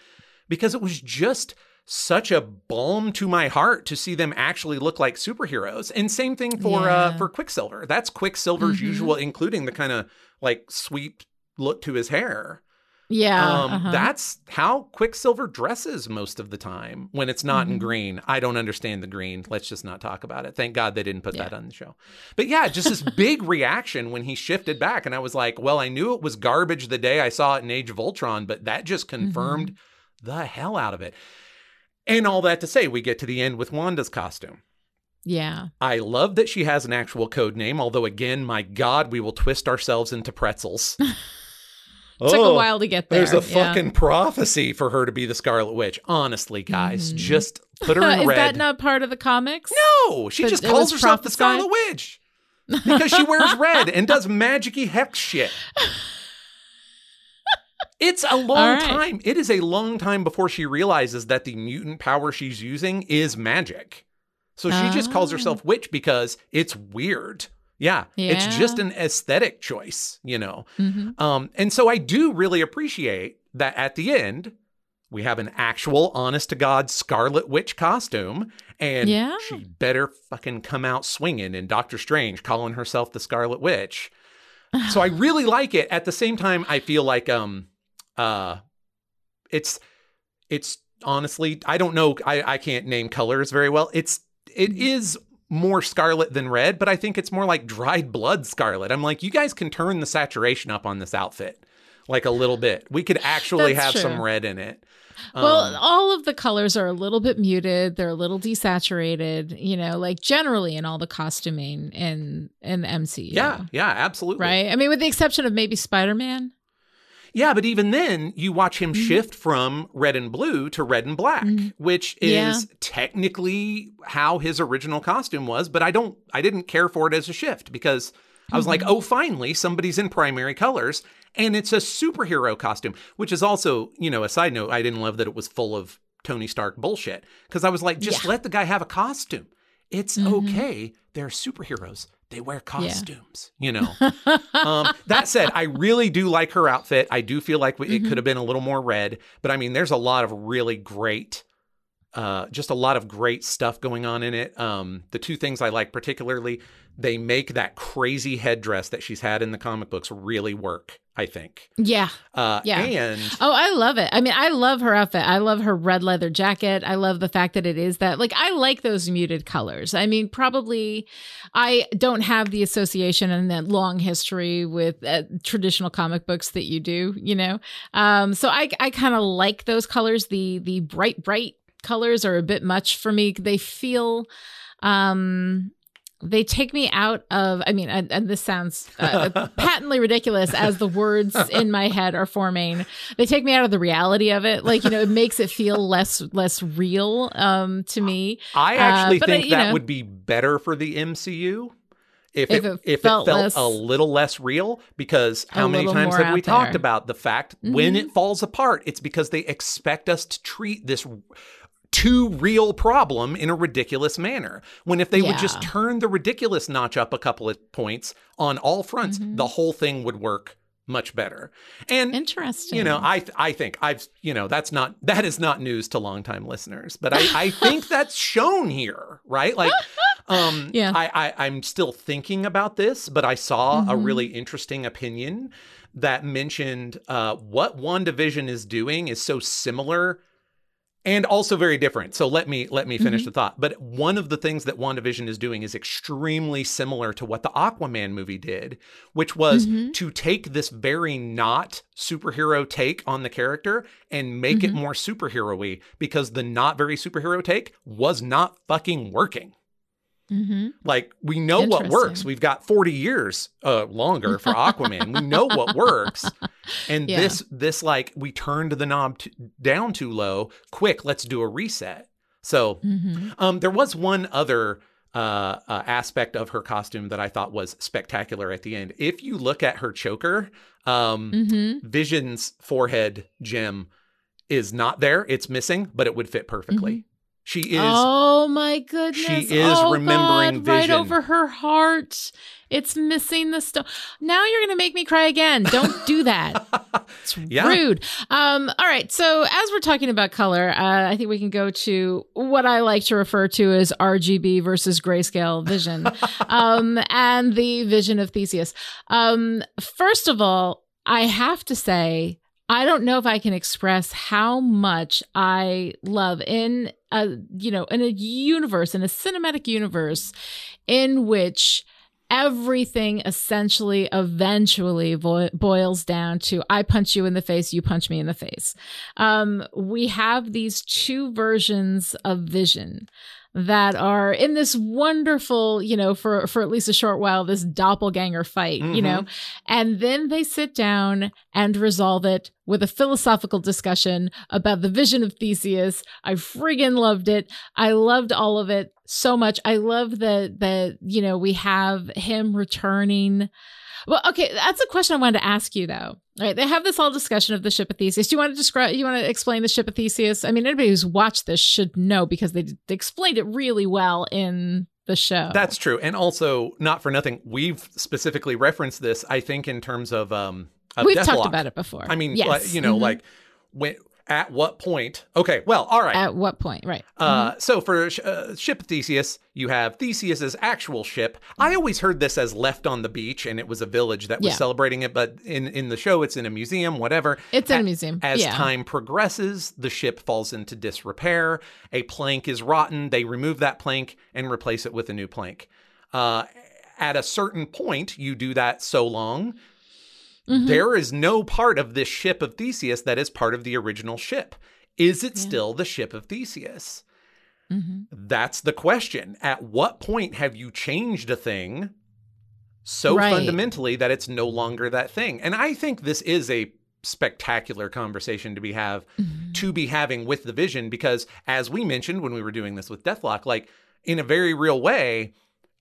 because it was just such a balm to my heart to see them actually look like superheroes. And same thing for uh for Quicksilver. That's Quicksilver's Mhm. usual, including the kind of like sweep look to his hair. Yeah. Um, uh-huh. That's how Quicksilver dresses most of the time when it's not in Mhm. green. I don't understand the green. Let's just not talk about it. Thank God they didn't put that on the show. But yeah, just this big reaction when he shifted back. And I was like, well, I knew it was garbage the day I saw it in Age of Ultron, but that just confirmed Mm-hmm. the hell out of it. And all that to say, we get to the end with Wanda's costume. yeah. I love that she has an actual code name, although, again, my God, we will twist ourselves into pretzels. Took Oh. a while to get there. There's a yeah. fucking prophecy for her to be the Scarlet Witch. Honestly, guys, Mhm. just put her in red. Is red. that not part of the comics? no, she But just calls was herself the? Scarlet Witch because she wears red and does magicy hex shit. It's a long right. time. It is a long time before she realizes that the mutant power she's using is magic. So she just calls Oh. herself witch because it's weird. Yeah, it's just an aesthetic choice, you know. Mhm. Um, and so I do really appreciate that at the end, we have an actual honest to God Scarlet Witch costume. And Yeah. she better fucking come out swinging in Doctor Strange calling herself the Scarlet Witch. so I really like it. At the same time, I feel like um uh it's it's honestly I don't know I I can't name colors very well. It's it Mm-hmm. more scarlet than red, but I think it's more like dried blood scarlet. I'm like, you guys can turn the saturation up on this outfit like a little bit. We could actually That's have some red in it. Well, Um, all of the colors are a little bit muted. They're a little desaturated, you know, like generally in all the costuming in in the MCU. yeah, yeah, absolutely. Right? I mean, with the exception of maybe Spider-Man. Yeah, but even then, you watch him Mhm. shift from red and blue to red and black, Mhm. which is Yeah. technically how his original costume was. But I don't, I didn't care for it as a shift because I was like, Mhm. oh, finally, somebody's in primary colors, and it's a superhero costume. Which is also, you know, a side note. I didn't love that it was full of Tony Stark bullshit because I was like, just Yeah. let the guy have a costume. It's okay. They're superheroes. They wear costumes, you know um, that said, I really do like her outfit. I do feel like it Mhm. could have been a little more red, but I mean, there's a lot of really great, uh, just a lot of great stuff going on in it. Um, the two things I like particularly, they make that crazy headdress that she's had in the comic books really work. I think. yeah. Uh, Yeah. And Oh, I love it. I mean, I love her outfit. I love her red leather jacket. I love the fact that it is that. Like, I like those muted colors. I mean, probably I don't have the association and that long history with uh, traditional comic books that you do, you know. Um, so I I kind of like those colors. The the bright bright colors are a bit much for me. They feel um they take me out of i mean and, and this sounds uh, patently ridiculous as the words in my head are forming they take me out of the reality of it like you know it makes it feel less less real um to me I Uh, actually I- think you that know- would be better for the MCU. If, If it, it if felt it felt less- a little less real, because how many times have we out talked there. about the fact when Mhm. it falls apart, it's because they expect us to treat this too real problem in a ridiculous manner. When if they would just turn the ridiculous notch up a couple of points on all fronts, Mhm. the whole thing would work much better. And interesting you know, I I think I've you know that's not that is not news to longtime listeners, but I I think that's shown here, right? Like, um, Yeah. I, I I'm still thinking about this, but I saw a Mhm. really interesting opinion that mentioned uh, what WandaVision is doing is so similar and also very different. So let me let me finish Mhm. the thought. But one of the things that WandaVision is doing is extremely similar to what the Aquaman movie did, which was Mhm. to take this very not superhero take on the character and make it Mhm. more superhero-y because the not very superhero take was not fucking working. Mhm. Like we know what works. We've got 40 years uh longer for Aquaman. we know what works. And Yeah. this this like we turned the knob down too low. Quick, let's do a reset. So, Mhm. um there was one other uh, uh aspect of her costume that I thought was spectacular at the end. If you look at her choker, um Mhm. Vision's forehead gem is not there. It's missing, but it would fit perfectly. She is oh my goodness she is oh, remembering God, right over her heart it's missing the stone now you're gonna make me cry again don't do that It's Yeah. rude. Um, all right. So as we're talking about color, uh, I think we can go to what I like to refer to as RGB versus grayscale vision, um, and the vision of Theseus. Um, first of all, I have to say. I don't know if I can express how much I love in a you know in a universe in a cinematic universe in which everything essentially eventually vo- boils down to I punch you in the face, you punch me in the face. Um, we have these two versions of vision that are in this wonderful, you know, for for at least a short while, this doppelganger fight, you know, mm-hmm. and then they sit down and resolve it with a philosophical discussion about the vision of Theseus. I friggin' loved it. I loved all of it so much. I love that that you know we have him returning. Well, okay, that's a question I wanted to ask you though. All right, they have this whole discussion of the ship of Theseus. Do you want to describe? You want to explain the ship of Theseus? I mean, anybody who's watched this should know because they, they explained it really well in the show. That's true. And also, not for nothing, we've specifically referenced this, I think, in terms of um of we've Deathlok. talked about it before. I mean, yes. like, you know, Mhm. like when at what point? Okay, well, all right. At what point? Right. Uh, so for uh, ship Theseus, you have Theseus's actual ship. I always heard this as left on the beach, and it was a village that was Yeah. celebrating it. But in in the show, it's in a museum, whatever. It's in a A- museum. As yeah. time progresses, the ship falls into disrepair. A plank is rotten. They remove that plank and replace it with a new plank. Uh, at a certain point, you do that so long, Mhm. there is no part of this ship of Theseus that is part of the original ship. Is it Yeah. still the ship of Theseus? Mhm. That's the question. At what point have you changed a thing so Right. fundamentally that it's no longer that thing? And I think this is a spectacular conversation to be have Mhm. to be having with the vision because as we mentioned when we were doing this with Deathlok, like in a very real way,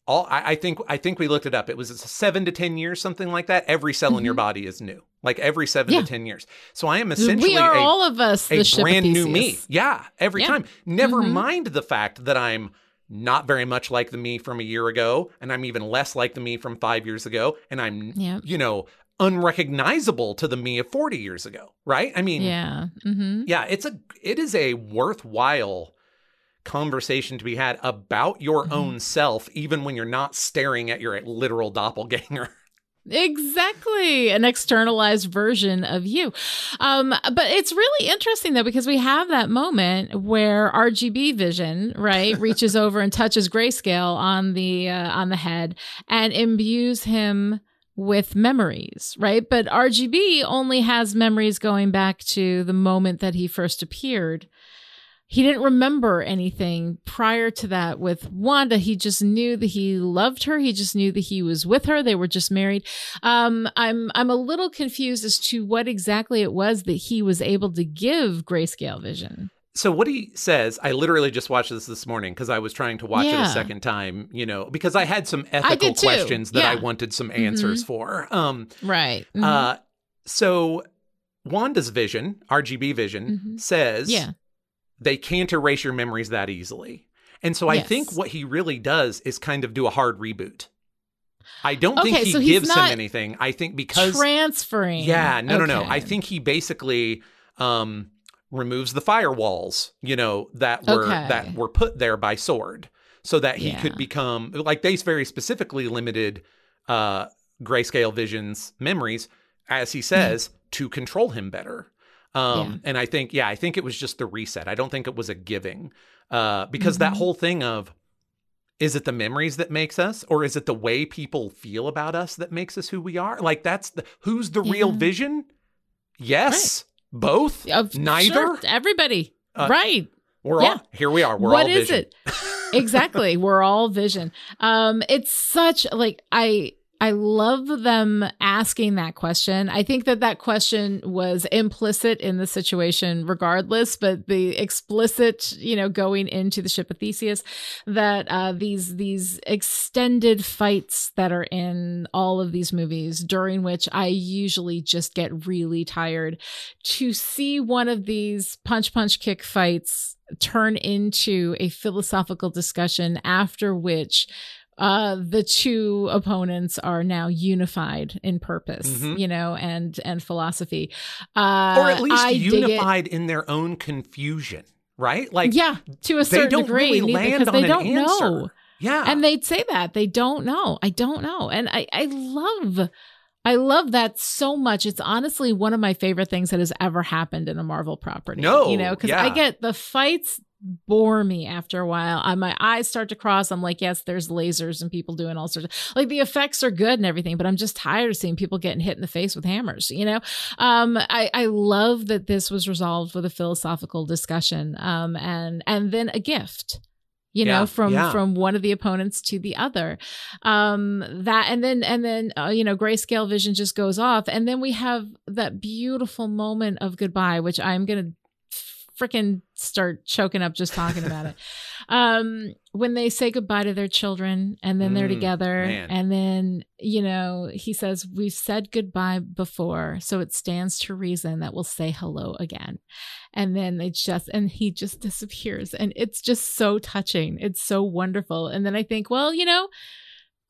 all I, I think I think we looked it up. It was seven to ten years, something like that. Every cell in your Mhm. body is new. Like every seven Yeah. to ten years. So I am essentially we are a all of us a brand new me. Yeah, every Yeah. time. Never Mhm. mind the fact that I'm not very much like the me from a year ago, and I'm even less like the me from five years ago, and I'm, Yeah. you know, unrecognizable to the me of 40 years ago, right? I mean, Yeah. hmm yeah, it's a it is a worthwhile conversation to be had about your Mhm. own self, even when you're not staring at your literal doppelganger. Exactly. An externalized version of you. Um, but it's really interesting though, because we have that moment where RGB vision, right, reaches over and touches grayscale on the, uh, on the head and imbues him with memories, right? But RGB only has memories going back to the moment that he first appeared. He didn't remember anything prior to that with Wanda. He just knew that he loved her. He just knew that he was with her. They were just married. Um, I'm I'm a little confused as to what exactly it was that he was able to give grayscale vision. So what he says, I literally just watched this this morning because I was trying to watch it a second time, you know, because I had some ethical questions that I wanted some answers for. Um Right. Mhm. uh so Wanda's vision, RGB vision, Mhm. says yeah. They can't erase your memories that easily. And so I Yes. think what he really does is kind of do a hard reboot. I don't think he so gives him anything. I think because Transferring. yeah, no, no, no. I think he basically um removes the firewalls, you know, that were Okay. that were put there by SWORD so that he Yeah. could become like they very specifically limited uh grayscale vision's memories as he says to control him better. Um Yeah. and I think yeah, I think it was just the reset. I don't think it was a giving. Uh because that Mhm. whole thing of is it the memories that makes us or is it the way people feel about us that makes us who we are like that's the who's the real vision yes both Of- neither sure, everybody. Uh, right. we're yeah. all here we are we're What all is it? exactly. We're all vision. Um, it's such like I I love them asking that question. I think that that question was implicit in the situation regardless, but the explicit, you know, going into the ship of Theseus that uh these these extended fights that are in all of these movies during which I usually just get really tired to see one of these punch punch kick fights turn into a philosophical discussion after which uh the two opponents are now unified in purpose Mhm. you know and and philosophy. Uh or at least I unified in their own confusion right? Like yeah to a certain degree really because on they don't answer. know yeah. And they'd say that. They don't know. I don't know. And i i love i love that so much. It's honestly one of my favorite things that has ever happened in a marvel property No, you know because i get the fights bore me after a while. I, my eyes start to cross. I'm like yes there's lasers and people doing all sorts of like the effects are good and everything but i'm just tired of seeing people getting hit in the face with hammers you know? Um i i love that this was resolved with a philosophical discussion um and and then a gift you Yeah, know from yeah. from one of the opponents to the other. Um that and then and then uh, you know grayscale vision just goes off. And then we have that beautiful moment of goodbye which i'm gonna freaking start choking up just talking about it. Um when they say goodbye to their children and then they're Mm, together man. and then you know he says we've said goodbye before so it stands to reason that we'll say hello again. And then they just and he just disappears. And it's just so touching. It's so wonderful. And then i think well you know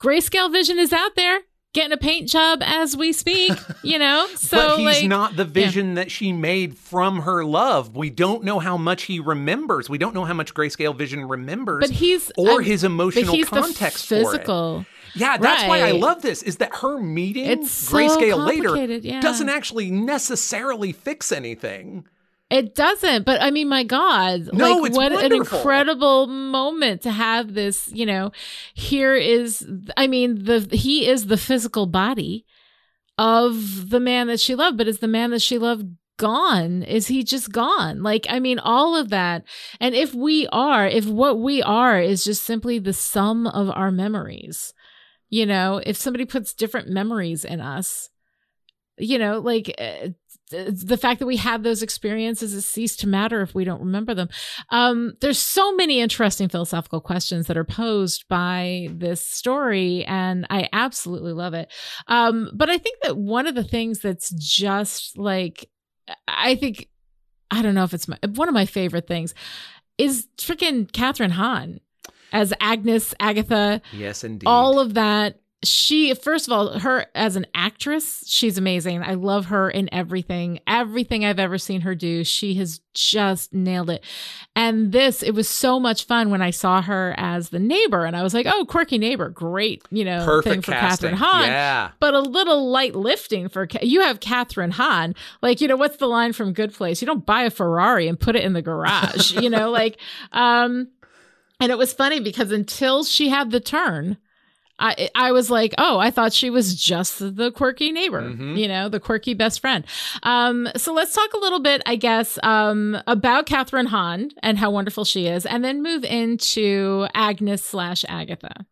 grayscale vision is out there getting a paint job as we speak, you know? So but he's like not the vision that she made from her love. We don't know how much he remembers. We don't know how much Grayscale Vision remembers but he's or I'm- his emotional he's context the for it. physical. Yeah, that's why I love this. Is that her meeting It's so Grayscale later yeah. doesn't actually necessarily fix anything. It doesn't, but I mean, my God, No, like what an incredible moment to have this. You know, here is, I mean, the he is the physical body of the man that she loved, but is the man that she loved gone? Is he just gone? Like, I mean, all of that. And if we are, if what we are is just simply the sum of our memories, you know, if somebody puts different memories in us, you know, like uh, the fact that we had those experiences has ceased to matter if we don't remember them. Um, there's so many interesting philosophical questions that are posed by this story, and I absolutely love it. Um, but I think that one of the things that's just like, I think, I don't know if it's my, one of my favorite things is freaking Kathryn Hahn as Agnes, Agatha, Yes, indeed. all of that she first of all her as an actress she's amazing i love her in everything everything i've ever seen her do she has just nailed it and this it was so much fun when i saw her as the neighbor and i was like oh quirky neighbor great you know thing perfect for casting. kathryn hahn Yeah. but a little light lifting for you have Kathryn Hahn. Like, you know, what's the line from Good Place? You don't buy a Ferrari and put it in the garage, you know, like, um, and it was funny because until she had the turn, I I was like, oh, I thought she was just the quirky neighbor, Mhm. you know, the quirky best friend. Um, so let's talk a little bit, I guess, um, about Kathryn Hahn and how wonderful she is, and then move into Agnes slash Agatha.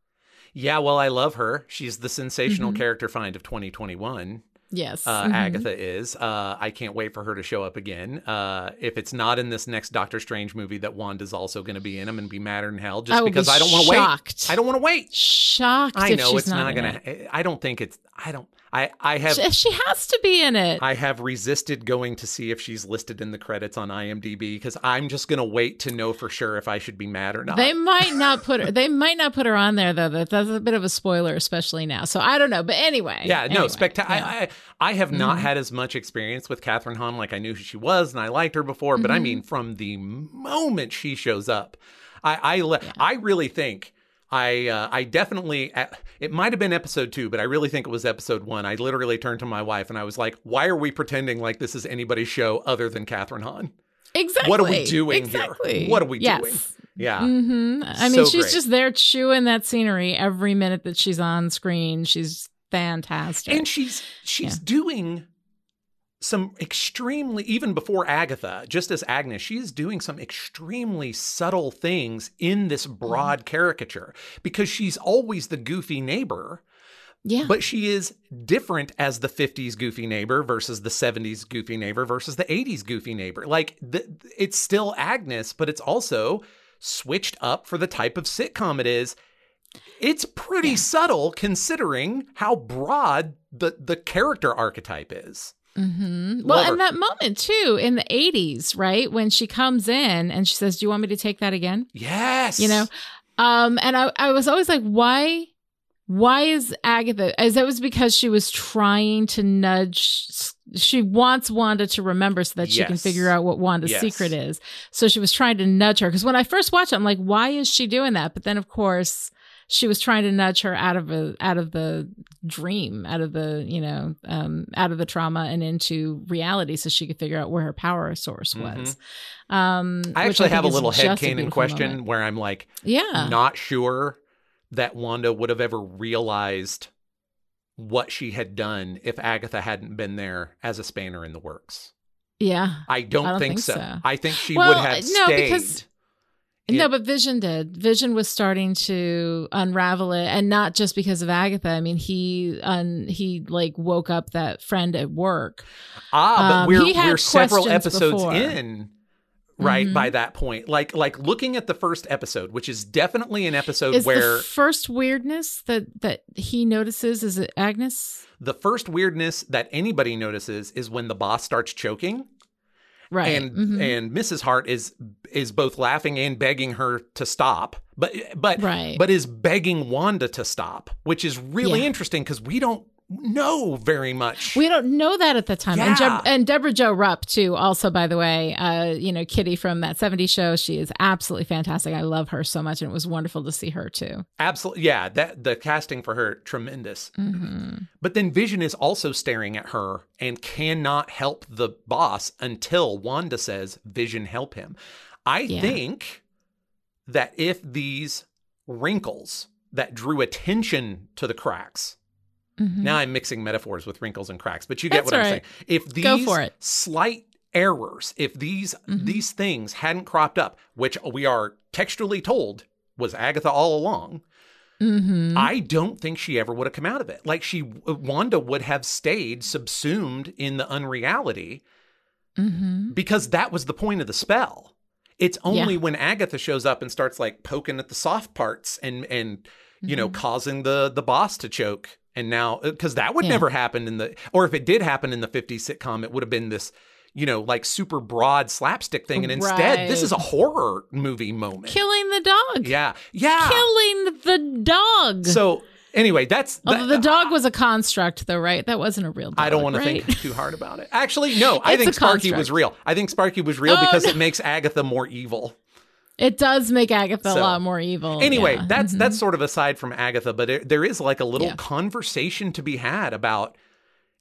Yeah, well, I love her. She's the sensational Mhm. character find of 2021. Yes, Uh, Mhm. Agatha is. Uh, I can't wait for her to show up again. Uh, if it's not in this next Doctor Strange movie that Wanda's also going to be in, I'm going to be madder than hell just I because be I don't want to wait. shocked. I don't want to wait. shocked. I know it's not, in going it. to. I don't think it's. I don't. I I have. She, she has to be in it. I have resisted going to see if she's listed in the credits on IMDb because I'm just going to wait to know for sure if I should be mad or not. They might not put her. They might not put her on there though. That that's a bit of a spoiler, especially now. So I don't know. But anyway, Yeah, no, spectacular. yeah. I, I I have not Mhm. had as much experience with Kathryn Hahn. Like I knew who she was and I liked her before, but I Mhm. mean, from the moment she shows up, I I le- Yeah. I really think. I uh, I definitely uh, it might have been episode two, but I really think it was episode one. I literally turned to my wife and I was like, "Why are we pretending like this is anybody's show other than Kathryn Hahn? exactly. What are we doing exactly. here? What are we yes. doing?" Yeah, hmm I So mean, she's great. just there chewing that scenery every minute that she's on screen. She's fantastic. and she's she's doing some extremely even before agatha just as agnes she is doing some extremely subtle things in this Mm-hmm. broad caricature because she's always the goofy neighbor yeah, but she is different as the 50s goofy neighbor versus the 70s goofy neighbor versus the 80s goofy neighbor like the, it's still agnes but it's also switched up for the type of sitcom it is it's pretty Yeah. subtle considering how broad the the character archetype is hmm well, and that moment too in the '80s, right? When she comes in and she says, "Do you want me to take that again?" yes. You know? Um and i i was always like why why is agatha as it was because she was trying to nudge she wants wanda to remember so that she can figure out what wanda's Yes. secret is. So she was trying to nudge her. Because when i first watched it i'm like why is she doing that? But then of course she was trying to nudge her out of a out of the dream out of the you know um out of the trauma and into reality so she could figure out where her power source was um Mm-hmm. i which actually think have a little headcanon question moment. where i'm like yeah not sure that wanda would have ever realized what she had done if agatha hadn't been there as a spanner in the works Yeah. i don't, I don't think, think so. so. i think she Well, would have no, stayed because- Yeah. No, but Vision did. Vision was starting to unravel it, and not just because of Agatha. I mean, he un, he like woke up that friend at work. Ah, but Um, we're he had we're several episodes before. in, right? Mhm. By that point, like like looking at the first episode, which is definitely an episode Is where the first weirdness that that he notices is it Agnes? the first weirdness that anybody notices is when the boss starts choking, Right. and Mhm. and Mrs. Hart is is both laughing and begging her to stop, but but right. but is begging Wanda to stop, which is really Yeah. interesting because we don't know very much. We don't know that at the time. And, Yeah. Jeb- and Debra Jo Rupp, too, also, by the way, uh, you know, Kitty from that 70s show. She is absolutely fantastic. I love her so much. And it was wonderful to see her, too. Absolutely, yeah. That the casting for her tremendous. hmm But then Vision is also staring at her and cannot help the boss until Wanda says, Vision, help him. I Yeah. think that if these wrinkles that drew attention to the cracks, hmm now I'm mixing metaphors with wrinkles and cracks, but you get That's what I'm saying. If these Go for it. slight errors, if these Mhm. these things hadn't cropped up, which we are textually told was Agatha all along, hmm I don't think she ever would have come out of it. Like she, Wanda would have stayed subsumed in the unreality hmm because that was the point of the spell. It's only Yeah. when Agatha shows up and starts like poking at the soft parts and and you know Mhm. causing the the boss to choke. And now, uh, because that would Yeah. never happen in the, or if it did happen in the 50s sitcom, it would have been this, you know, like super broad slapstick thing. And instead, this is a horror movie moment. Killing the dog. yeah. Yeah. Killing the dog. So anyway, that's Although that- the dog was a construct, though, right? That wasn't a real dog. I don't want to think too hard about it. Actually, no, I think Sparky construct. was real. I think Sparky was real Oh, because no. it makes Agatha more evil. It does make Agatha So, a lot more evil. Anyway, yeah. that's Mhm. that's sort of aside from Agatha, but it, there is like a little Yeah. conversation to be had about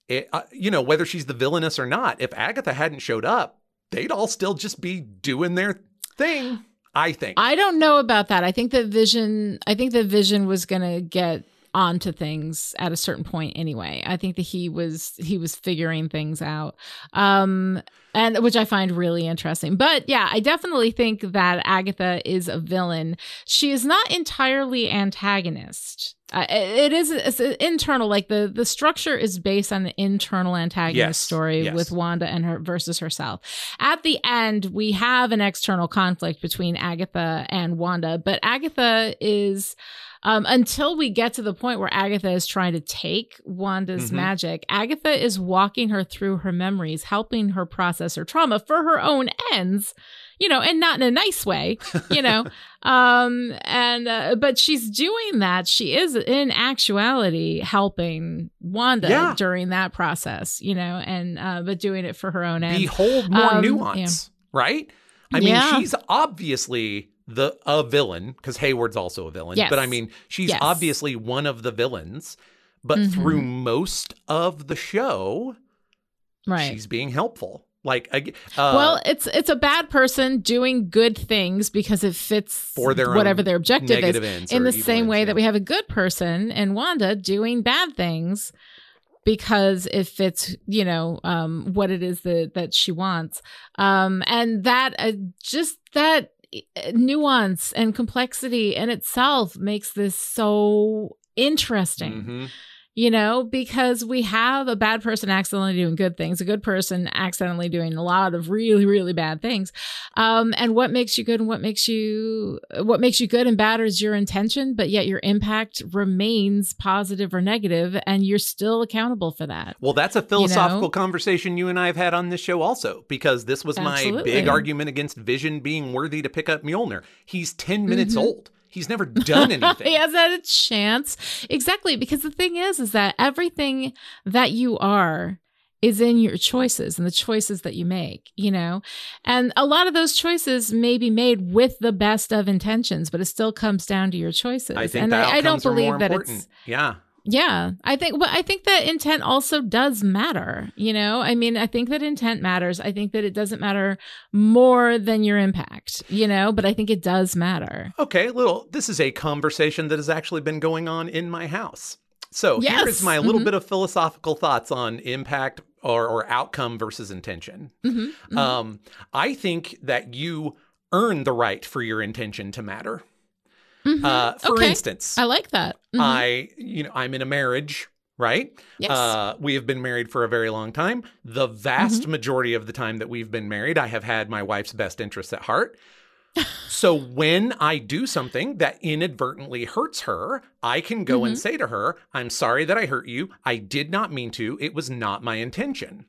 it, uh, you know, whether she's the villainess or not. If Agatha hadn't showed up, they'd all still just be doing their thing. I think. I don't know about that. I think that Vision. I think that Vision was going to get onto things at a certain point anyway. I think that he was he was figuring things out. Um and which I find really interesting. But yeah, I definitely think that Agatha is a villain. She is not entirely antagonist. Uh, it is it's internal like the the structure is based on the internal antagonist Yes, story yes. with Wanda and her versus herself. At the end, we have an external conflict between Agatha and Wanda, but Agatha is um, until we get to the point where Agatha is trying to take Wanda's Mhm. magic, Agatha is walking her through her memories, helping her process her trauma for her own ends, you know, and not in a nice way, you know. um, and uh, but she's doing that. She is in actuality helping Wanda Yeah. during that process, you know, and uh, but doing it for her own ends. Behold more Um, nuance, right? I mean, Yeah. she's obviously the a villain because Hayward's also a villain. Yes. But I mean, she's Yes. obviously one of the villains. But Mhm. through most of the show, right. she's being helpful. Like, uh, well, it's it's a bad person doing good things because it fits For their whatever their objective is. In the same ends, way yeah. that we have a good person and Wanda doing bad things because it fits, you know, um, what it is that that she wants, um, and that uh, just that nuance and complexity in itself makes this so interesting Mhm. You know, because we have a bad person accidentally doing good things, a good person accidentally doing a lot of really, really bad things. Um, and what makes you good and what makes you what makes you good and bad is your intention, but yet your impact remains positive or negative, and you're still accountable for that. Well, that's a philosophical know? conversation you and I have had on this show also, because this was my big argument against Vision being worthy to pick up Mjolnir. He's 10 minutes Mhm. old. He's never done anything. he hasn't had a chance. Exactly. Because the thing is, is that everything that you are is in your choices and the choices that you make, you know? And a lot of those choices may be made with the best of intentions, but it still comes down to your choices. I think and the I, I don't believe more that important. it's Yeah. Yeah, I think, but I think that intent also does matter. You know, I mean, I think that intent matters. I think that it doesn't matter more than your impact, you know, but I think it does matter. Okay, little. This is a conversation that has actually been going on in my house. So here Yes. is my little Mhm. bit of philosophical thoughts on impact or, or outcome versus intention. Mhm, mhm. Um, I think that you earn the right for your intention to matter. Mhm. Uh, for Okay. instance, I like that. Mhm. I, you know, I'm in a marriage, right? yes. Uh, we have been married for a very long time. The vast Mm-hmm. majority of the time that we've been married, I have had my wife's best interests at heart. so when I do something that inadvertently hurts her, I can go and Mhm. say to her, I'm sorry that I hurt you. I did not mean to. It was not my intention.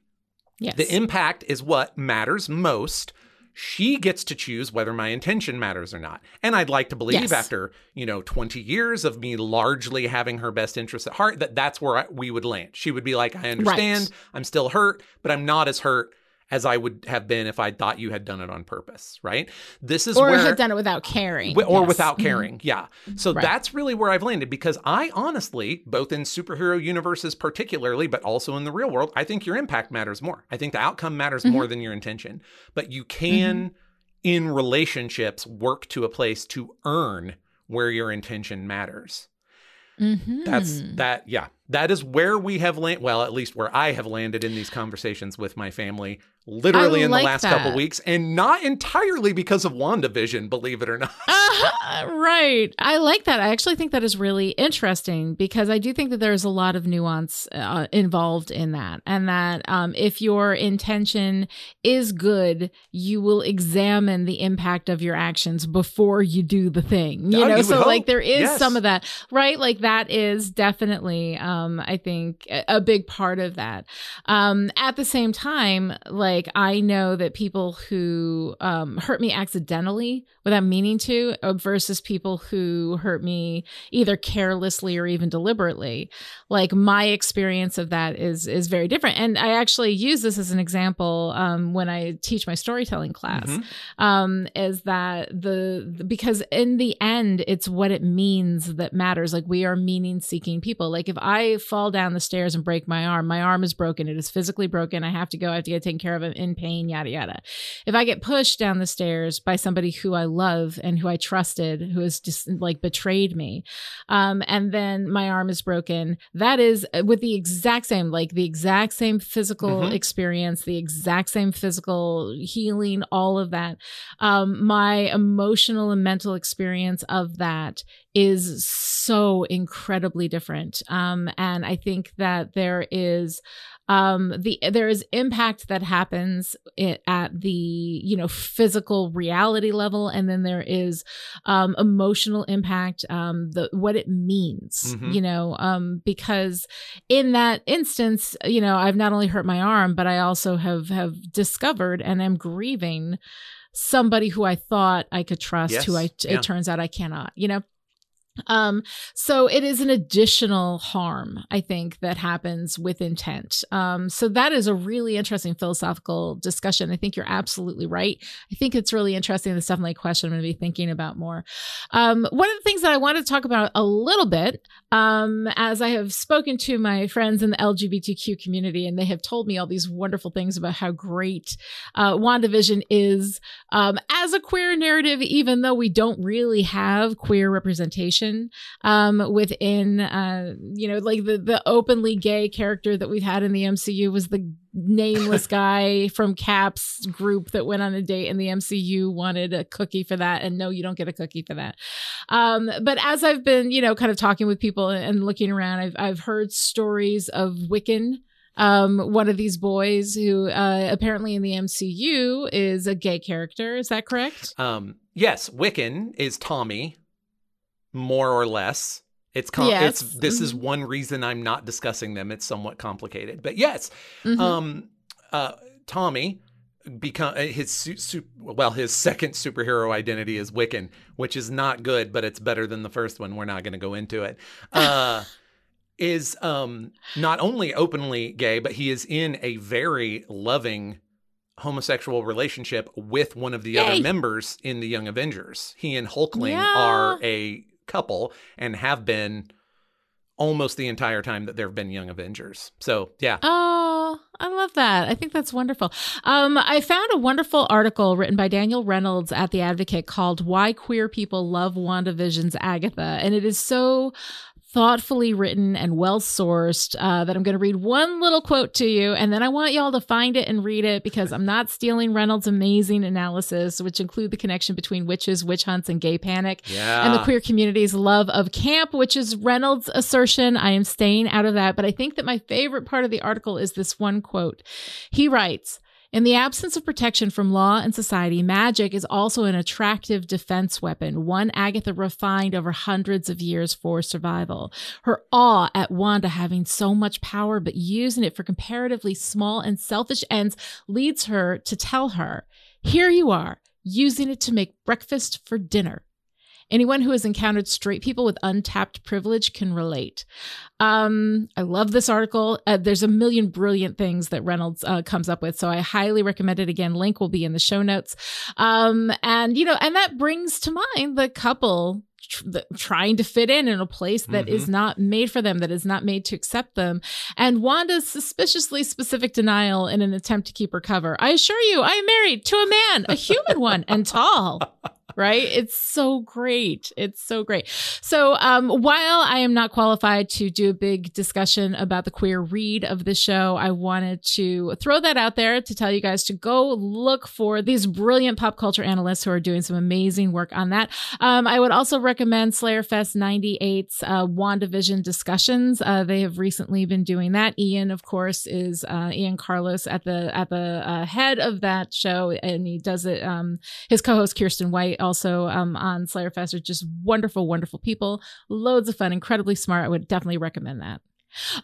yes. The impact is what matters most she gets to choose whether my intention matters or not. And I'd like to believe Yes. after, you know, 20 years of me largely having her best interests at heart that that's where I, we would land. She would be like, I understand. I'm still hurt, but I'm not as hurt as I would have been if I thought you had done it on purpose, right? This is or where had done it without caring. Wi- or Yes. without Mhm. caring. Yeah. So Right. that's really where I've landed because I honestly, both in superhero universes particularly, but also in the real world, I think your impact matters more. I think the outcome matters Mm-hmm. more than your intention. But you can, in relationships, work to a place to earn where your intention matters. Mhm. That's that. Yeah. That is where we have landed. Well, at least where I have landed in these conversations with my family, literally in like the last couple weeks, and not entirely because of WandaVision, believe it or not. Uh, right. I like that. I actually think that is really interesting because I do think that there's a lot of nuance uh, involved in that. And that um, if your intention is good, you will examine the impact of your actions before you do the thing. You Oh, know, you so like hope. there is Yes. some of that, right? Like that is definitely, um, I think, a big part of that. Um, at the same time, like I know that people who um, hurt me accidentally without meaning to, uh, versus people who hurt me either carelessly or even deliberately, like my experience of that is is very different. And I actually use this as an example um, when I teach my storytelling class. Mhm. Um, is that the because in the end, it's what it means that matters. Like we are meaning seeking people. Like if I fall down the stairs and break my arm, my arm is broken. It is physically broken. I have to go. I have to get taken care of. I'm in pain. Yada yada. If I get pushed down the stairs by somebody who I love and who I trusted, who has just like betrayed me, um, and then my arm is broken, that is uh, with the exact same, like the exact same physical Mhm. experience, the exact same physical healing, all of that. Um, my emotional and mental experience of that is so incredibly different. Um, and I think that there is um the there is impact that happens at the you know physical reality level and then there is um emotional impact um the what it means Mhm. you know um because in that instance you know i've not only hurt my arm but i also have have discovered and am grieving somebody who i thought i could trust Yes. who i Yeah. it turns out i cannot you know um so it is an additional harm i think that happens with intent. Um so that is a really interesting philosophical discussion. I think you're absolutely right. I think it's really interesting. It's definitely a question i'm going to be thinking about more. Um one of the things that i wanted to talk about a little bit um as i have spoken to my friends in the lgbtq community and they have told me all these wonderful things about how great uh wandavision is um, as a queer narrative, even though we don't really have queer representation um, within, uh, you know, like the the openly gay character that we've had in the MCU was the nameless guy from Cap's group that went on a date, and the MCU wanted a cookie for that, and no, you don't get a cookie for that. Um, but as I've been, you know, kind of talking with people and looking around, I've I've heard stories of Wiccan um one of these boys who uh apparently in the MCU is a gay character. Is that correct? Um, yes, Wiccan is Tommy, more or less. It's com- Yes. it's this is Mhm. one reason I'm not discussing them. It's somewhat complicated, but yes, Mhm. um, uh, Tommy become his su- su- well his second superhero identity is Wiccan, which is not good, but it's better than the first one. We're not going to go into it. Uh, is um not only openly gay, but he is in a very loving homosexual relationship with one of the Yay. other members in the Young Avengers. He and Hulkling Yeah. are a couple and have been almost the entire time that there have been Young Avengers. So yeah. Oh, I love that. I think that's wonderful. Um, I found a wonderful article written by Daniel Reynolds at The Advocate called Why Queer People Love WandaVision's Agatha. And it is so thoughtfully written and well sourced uh, that I'm going to read one little quote to you. And then I want y'all to find it and read it because I'm not stealing Reynolds' amazing analysis, which include the connection between witches, witch hunts, and gay panic Yeah. and the queer community's love of camp, which is Reynolds' assertion. I am staying out of that. But I think that my favorite part of the article is this one quote. He writes, in the absence of protection from law and society, magic is also an attractive defense weapon, one Agatha refined over hundreds of years for survival. Her awe at Wanda having so much power but using it for comparatively small and selfish ends leads her to tell her, Here you are, using it to make breakfast for dinner. Anyone who has encountered straight people with untapped privilege can relate. Um, I love this article. Uh, there's a million brilliant things that Reynolds uh, comes up with, so I highly recommend it. Again, link will be in the show notes. Um, and you know, and that brings to mind the couple trying to fit in in a place that mm-hmm. is not made for them, that is not made to accept them. And Wanda's suspiciously specific denial in an attempt to keep her cover. I assure you, I am married to a man, a human one, and tall. right? It's so great. It's so great. So, um, while I am not qualified to do a big discussion about the queer read of the show, I wanted to throw that out there to tell you guys to go look for these brilliant pop culture analysts who are doing some amazing work on that. Um, I would also recommend Slayerfest 98's uh, WandaVision discussions. Uh, they have recently been doing that. Ian, of course, is uh, Ian Carlos at the at the uh, head of that show, and he does it. Um, his co-host Kiersten White also um, on Slayerfest are just wonderful, wonderful people. Loads of fun, incredibly smart. I would definitely recommend that.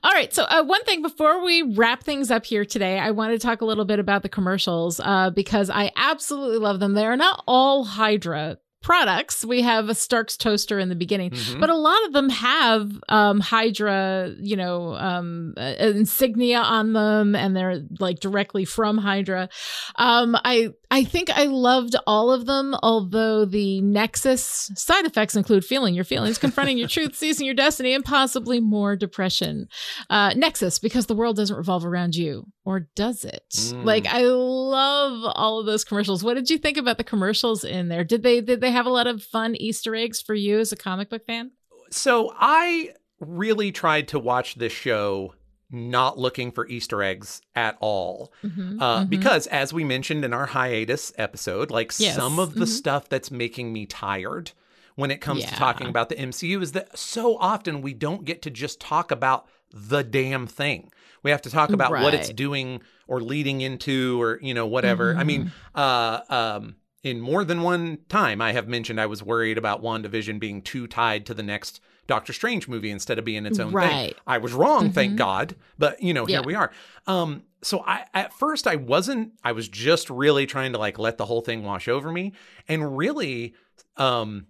All right. So, uh, one thing before we wrap things up here today, I want to talk a little bit about the commercials uh, because I absolutely love them. They are not all Hydra products. We have a Stark's toaster in the beginning, mm-hmm. but a lot of them have um, Hydra, you know, um, uh, insignia on them, and they're like directly from Hydra. Um, I I think I loved all of them, although the Nexus side effects include feeling your feelings, confronting your truth, seizing your destiny, and possibly more depression. Uh, Nexus, because the world doesn't revolve around you, or does it? Mm. Like I love all of those commercials. What did you think about the commercials in there? Did they did they have a lot of fun Easter eggs for you as a comic book fan? So I really tried to watch this show not looking for Easter eggs at all. Mm-hmm, uh, mm-hmm. Because, as we mentioned in our hiatus episode, like yes. some of the mm-hmm. stuff that's making me tired when it comes yeah. to talking about the MCU is that so often we don't get to just talk about the damn thing. We have to talk about right. what it's doing or leading into or, you know, whatever. I mean, mm-hmm. uh, um, in more than one time, I have mentioned I was worried about WandaVision being too tied to the next Doctor Strange movie instead of being its own right. thing. I was wrong, mm-hmm. thank God. But you know, here yeah. we are. Um, so I at first I wasn't. I was just really trying to like let the whole thing wash over me, and really, um,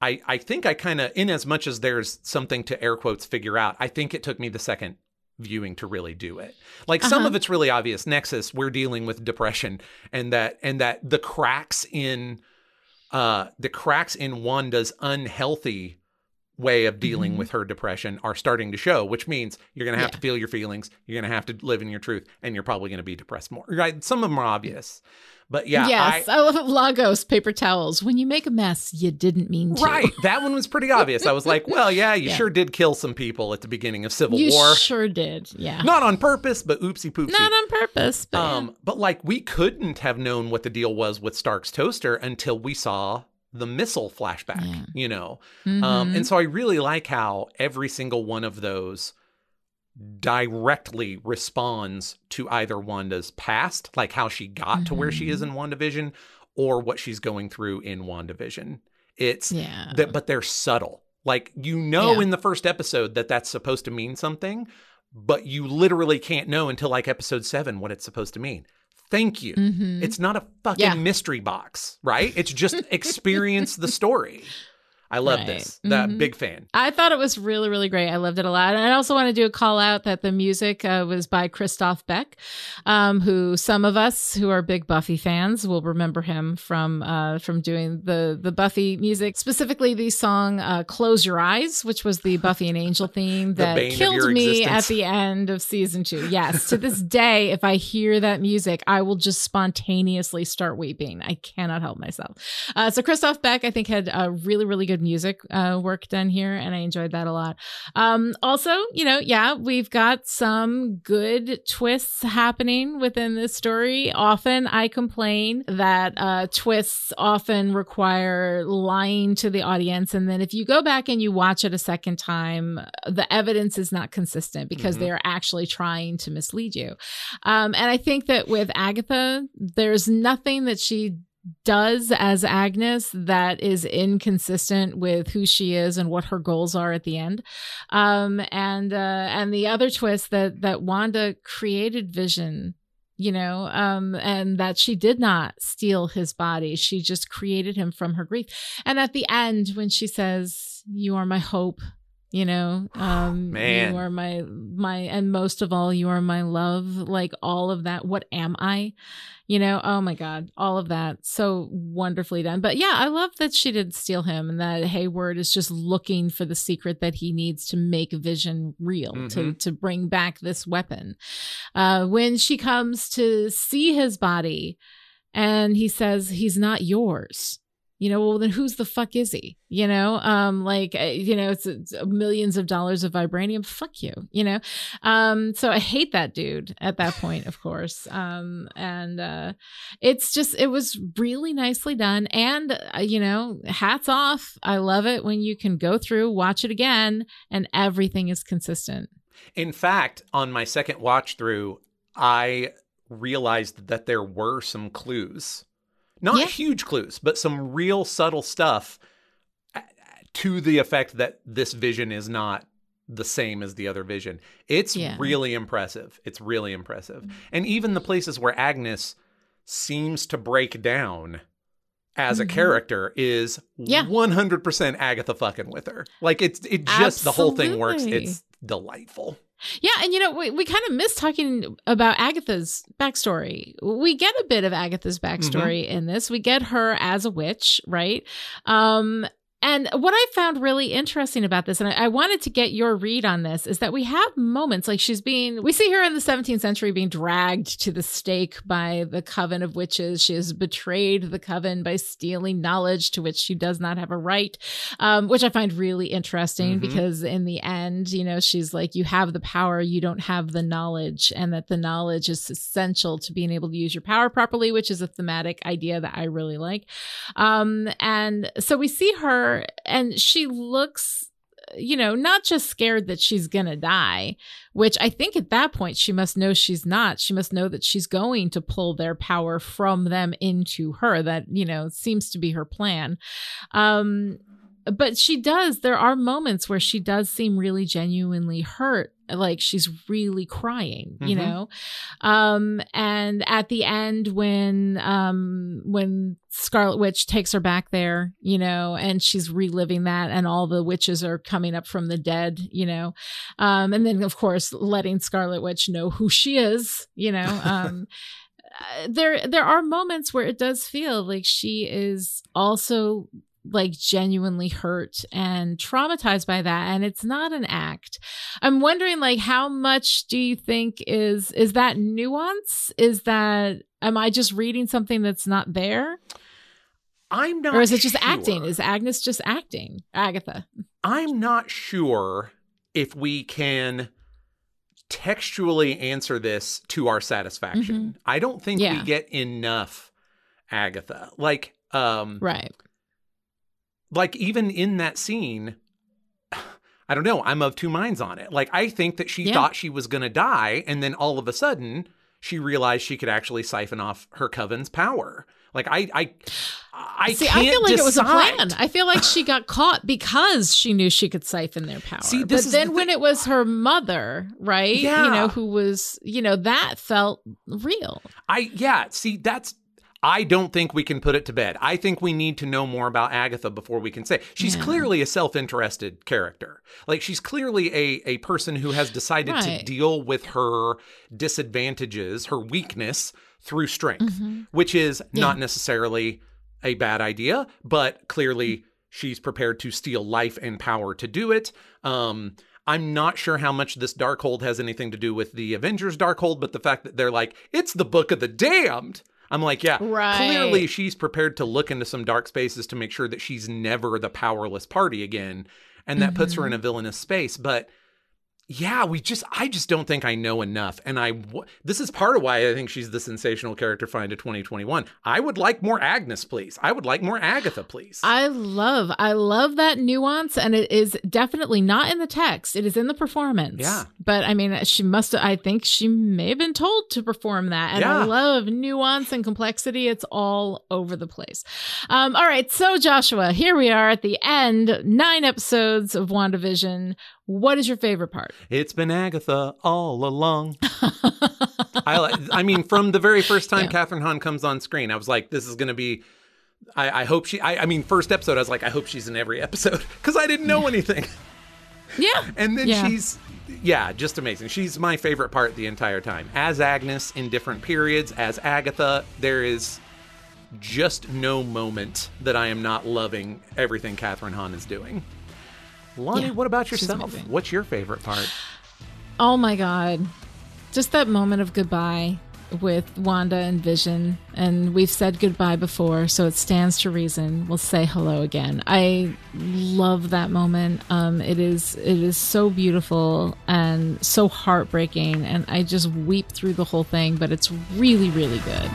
I I think I kind of, in as much as there's something to air quotes figure out, I think it took me the second viewing to really do it. Like uh-huh. some of it's really obvious. Nexus, we're dealing with depression, and that and that the cracks in uh the cracks in Wanda's unhealthy way of dealing mm-hmm. with her depression are starting to show, which means you're going to have yeah. to feel your feelings, you're going to have to live in your truth, and you're probably going to be depressed more. Right? Some of them are obvious. But yeah, yes, I, I love Lagos paper towels. When you make a mess, you didn't mean to. Right, that one was pretty obvious. I was like, well, yeah, you yeah. sure did kill some people at the beginning of Civil you War. Sure did, yeah. Not on purpose, but oopsie poopsie. Not on purpose, but um, yeah. but like we couldn't have known what the deal was with Stark's toaster until we saw the missile flashback, yeah. you know? Mm-hmm. Um, and so I really like how every single one of those directly responds to either Wanda's past, like how she got mm-hmm. to where she is mm-hmm. in WandaVision, or what she's going through in WandaVision. It's yeah. that, but they're subtle. Like you know yeah. in the first episode that that's supposed to mean something, but you literally can't know until like episode seven what it's supposed to mean. Thank you. Mm-hmm. It's not a fucking yeah. mystery box, right? It's just experience the story. I love right. this. That mm-hmm. big fan. I thought it was really, really great. I loved it a lot. And I also want to do a call out that the music uh, was by Christoph Beck, um, who some of us who are big Buffy fans will remember him from uh, from doing the the Buffy music, specifically the song uh, "Close Your Eyes," which was the Buffy and Angel theme that killed me existence. at the end of season two. Yes, to this day, if I hear that music, I will just spontaneously start weeping. I cannot help myself. Uh, so Christoph Beck, I think, had a really, really good music uh, work done here, and I enjoyed that a lot. Um, also, you know, yeah, we've got some good twists happening within this story. Often I complain that uh, twists often require lying to the audience, and then if you go back and you watch it a second time, the evidence is not consistent because mm-hmm. they are actually trying to mislead you. Um, and I think that with Agatha, there's nothing that she does as Agnes that is inconsistent with who she is and what her goals are at the end. Um, and uh, and the other twist that that Wanda created Vision you know, um, and that she did not steal his body. She just created him from her grief. And at the end, when she says, You are my hope, you know um Man. you are my my and most of all you are my love like all of that. What am i? You know oh my god all of that. So wonderfully done. But yeah i love that she did steal him and that hayward is just looking for the secret that he needs to make vision real to Mhm. to bring back this weapon. Uh when she comes to see his body and he says he's not yours you know well then whose the fuck is he? You know um like uh, you know it's, it's millions of dollars of vibranium. Fuck you you know? Um so i hate that dude at that point of course. Um and uh it's just it was really nicely done. And uh, you know hats off. I love it when you can go through watch it again and everything is consistent. In fact, on my second watch through, I realized that there were some clues. Not Yeah. huge clues, but some real subtle stuff uh, to the effect that this vision is not the same as the other vision. It's Yeah. really impressive. It's really impressive. And even the places where Agnes seems to break down as a Mhm. character is Yeah. 100% Agatha fucking with her. Like it's it just the whole thing works. It's delightful. Yeah, and you know, we, we kind of miss talking about Agatha's backstory. We get a bit of Agatha's backstory in this. We get her as a witch, right? Um, and what I found really interesting about this, and I, I wanted to get your read on this, is that we have moments like she's being, we see her in the 17th century being dragged to the stake by the coven of witches. She has betrayed the coven by stealing knowledge to which she does not have a right, um, which I find really interesting Mhm. because in the end, you know, she's like, you have the power, you don't have the knowledge, and that the knowledge is essential to being able to use your power properly, which is a thematic idea that I really like. Um, and so we see her, and she looks you know, not just scared that she's going to die, which I think at that point she must know she's not. She must know that she's going to pull their power from them into her. That, you know, seems to be her plan. Um, but she does, there are moments where she does seem really genuinely hurt. Like she's really crying, you Mhm. know? Um, and at the end when, um, when Scarlet Witch takes her back there, you know, and she's reliving that and all the witches are coming up from the dead, you know. Um, and then of course letting Scarlet Witch know who she is, you know. Um uh, there there are moments where it does feel like she is also like genuinely hurt and traumatized by that and it's not an act i'm wondering like how much do you think is is that nuance is that am i just reading something that's not there I'm not or is it just sure. acting is agnes just acting agatha I'm not sure if we can textually answer this to our satisfaction. I don't think Mm-hmm. Yeah. we get enough Agatha. Like um right like even in that scene I don't know, I'm of two minds on it. Like I think that she Yeah. thought she was going to die and then all of a sudden she realized she could actually siphon off her coven's power. Like I I I See, I feel like it was a plan. I feel like she got caught because she knew she could siphon their power. See, this but then the when it was her mother, right? yeah. You know, who was, you know, that felt real. I yeah, see that's I don't think we can put it to bed. I think we need to know more about Agatha before we can say. She's Yeah. clearly a self-interested character. Like she's clearly a a person who has decided to deal with her disadvantages, her weakness through strength, Mhm. which is Yeah. not necessarily a bad idea, but clearly she's prepared to steal life and power to do it. Um I'm not sure how much this Darkhold has anything to do with the Avengers Darkhold, but the fact that they're like, it's the Book of the Damned. I'm like, yeah, Right. clearly she's prepared to look into some dark spaces to make sure that she's never the powerless party again. And that puts her in mm-hmm. a villainous space. But yeah, we just, I just don't think I know enough. And I, w- this is part of why I think she's the sensational character find of 2021. I would like more Agnes, please. I would like more Agatha, please. I love, I love that nuance, and it is definitely not in the text. It is in the performance. Yeah. But I mean, she must. I think she may have been told to perform that, and Yeah. I love nuance and complexity. It's all over the place. Um, all right, so Joshua, here we are at the end. Nine episodes of WandaVision. What is your favorite part? It's been Agatha all along. I, I mean, from the very first time Yeah. Kathryn Hahn comes on screen, I was like, this is going to be. I, I hope she. I, I mean, first episode, I was like, I hope she's in every episode because I didn't know anything. Yeah. And then Yeah. she's, yeah, just amazing. She's my favorite part the entire time. As Agnes in different periods, as Agatha, there is just no moment that I am not loving everything Kathryn Hahn is doing. Lonnie, Yeah, what about yourself? What's your favorite part? Oh my God. Just that moment of goodbye with Wanda and Vision. And we've said goodbye before, so it stands to reason we'll say hello again. I love that moment. Um, it is it is so beautiful and so heartbreaking, and I just weep through the whole thing, but it's really, really good.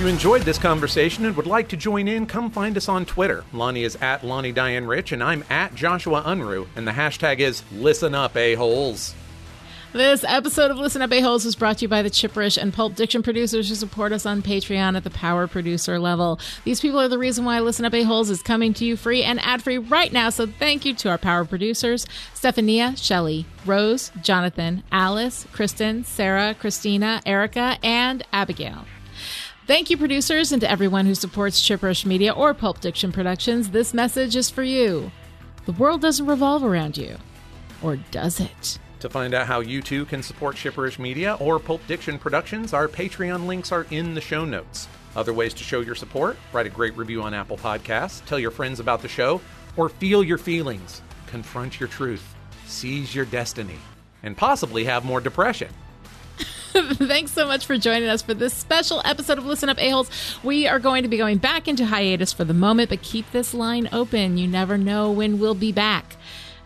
You enjoyed this conversation and would like to join in, come find us on Twitter. Lonnie is at Lonnie Diane Rich, and I'm at Joshua Unruh, and the hashtag is Listen Up A-Holes. This episode of Listen Up A-Holes was brought to you by the Chipperish and Pulp Diction producers who support us on Patreon at the power producer level. These people are the reason why Listen Up A-Holes is coming to you free and ad-free right now, so thank you to our power producers, Stephania, Shelley, Rose, Jonathan, Alice, Kristen, Sarah, Christina, Erica, and Abigail. Thank you, producers, and to everyone who supports Chipperish Media or Pulp Diction Productions. This message is for you. The world doesn't revolve around you. Or does it? To find out how you too can support Chipperish Media or Pulp Diction Productions, our Patreon links are in the show notes. Other ways to show your support write a great review on Apple Podcasts, tell your friends about the show, or feel your feelings, confront your truth, seize your destiny, and possibly have more depression. Thanks so much for joining us for this special episode of Listen Up A-Holes. We are going to be going back into hiatus for the moment, but keep this line open. You never know when we'll be back.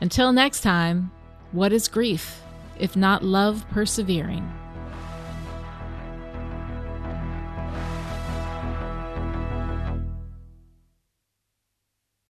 Until next time, what is grief if not love persevering?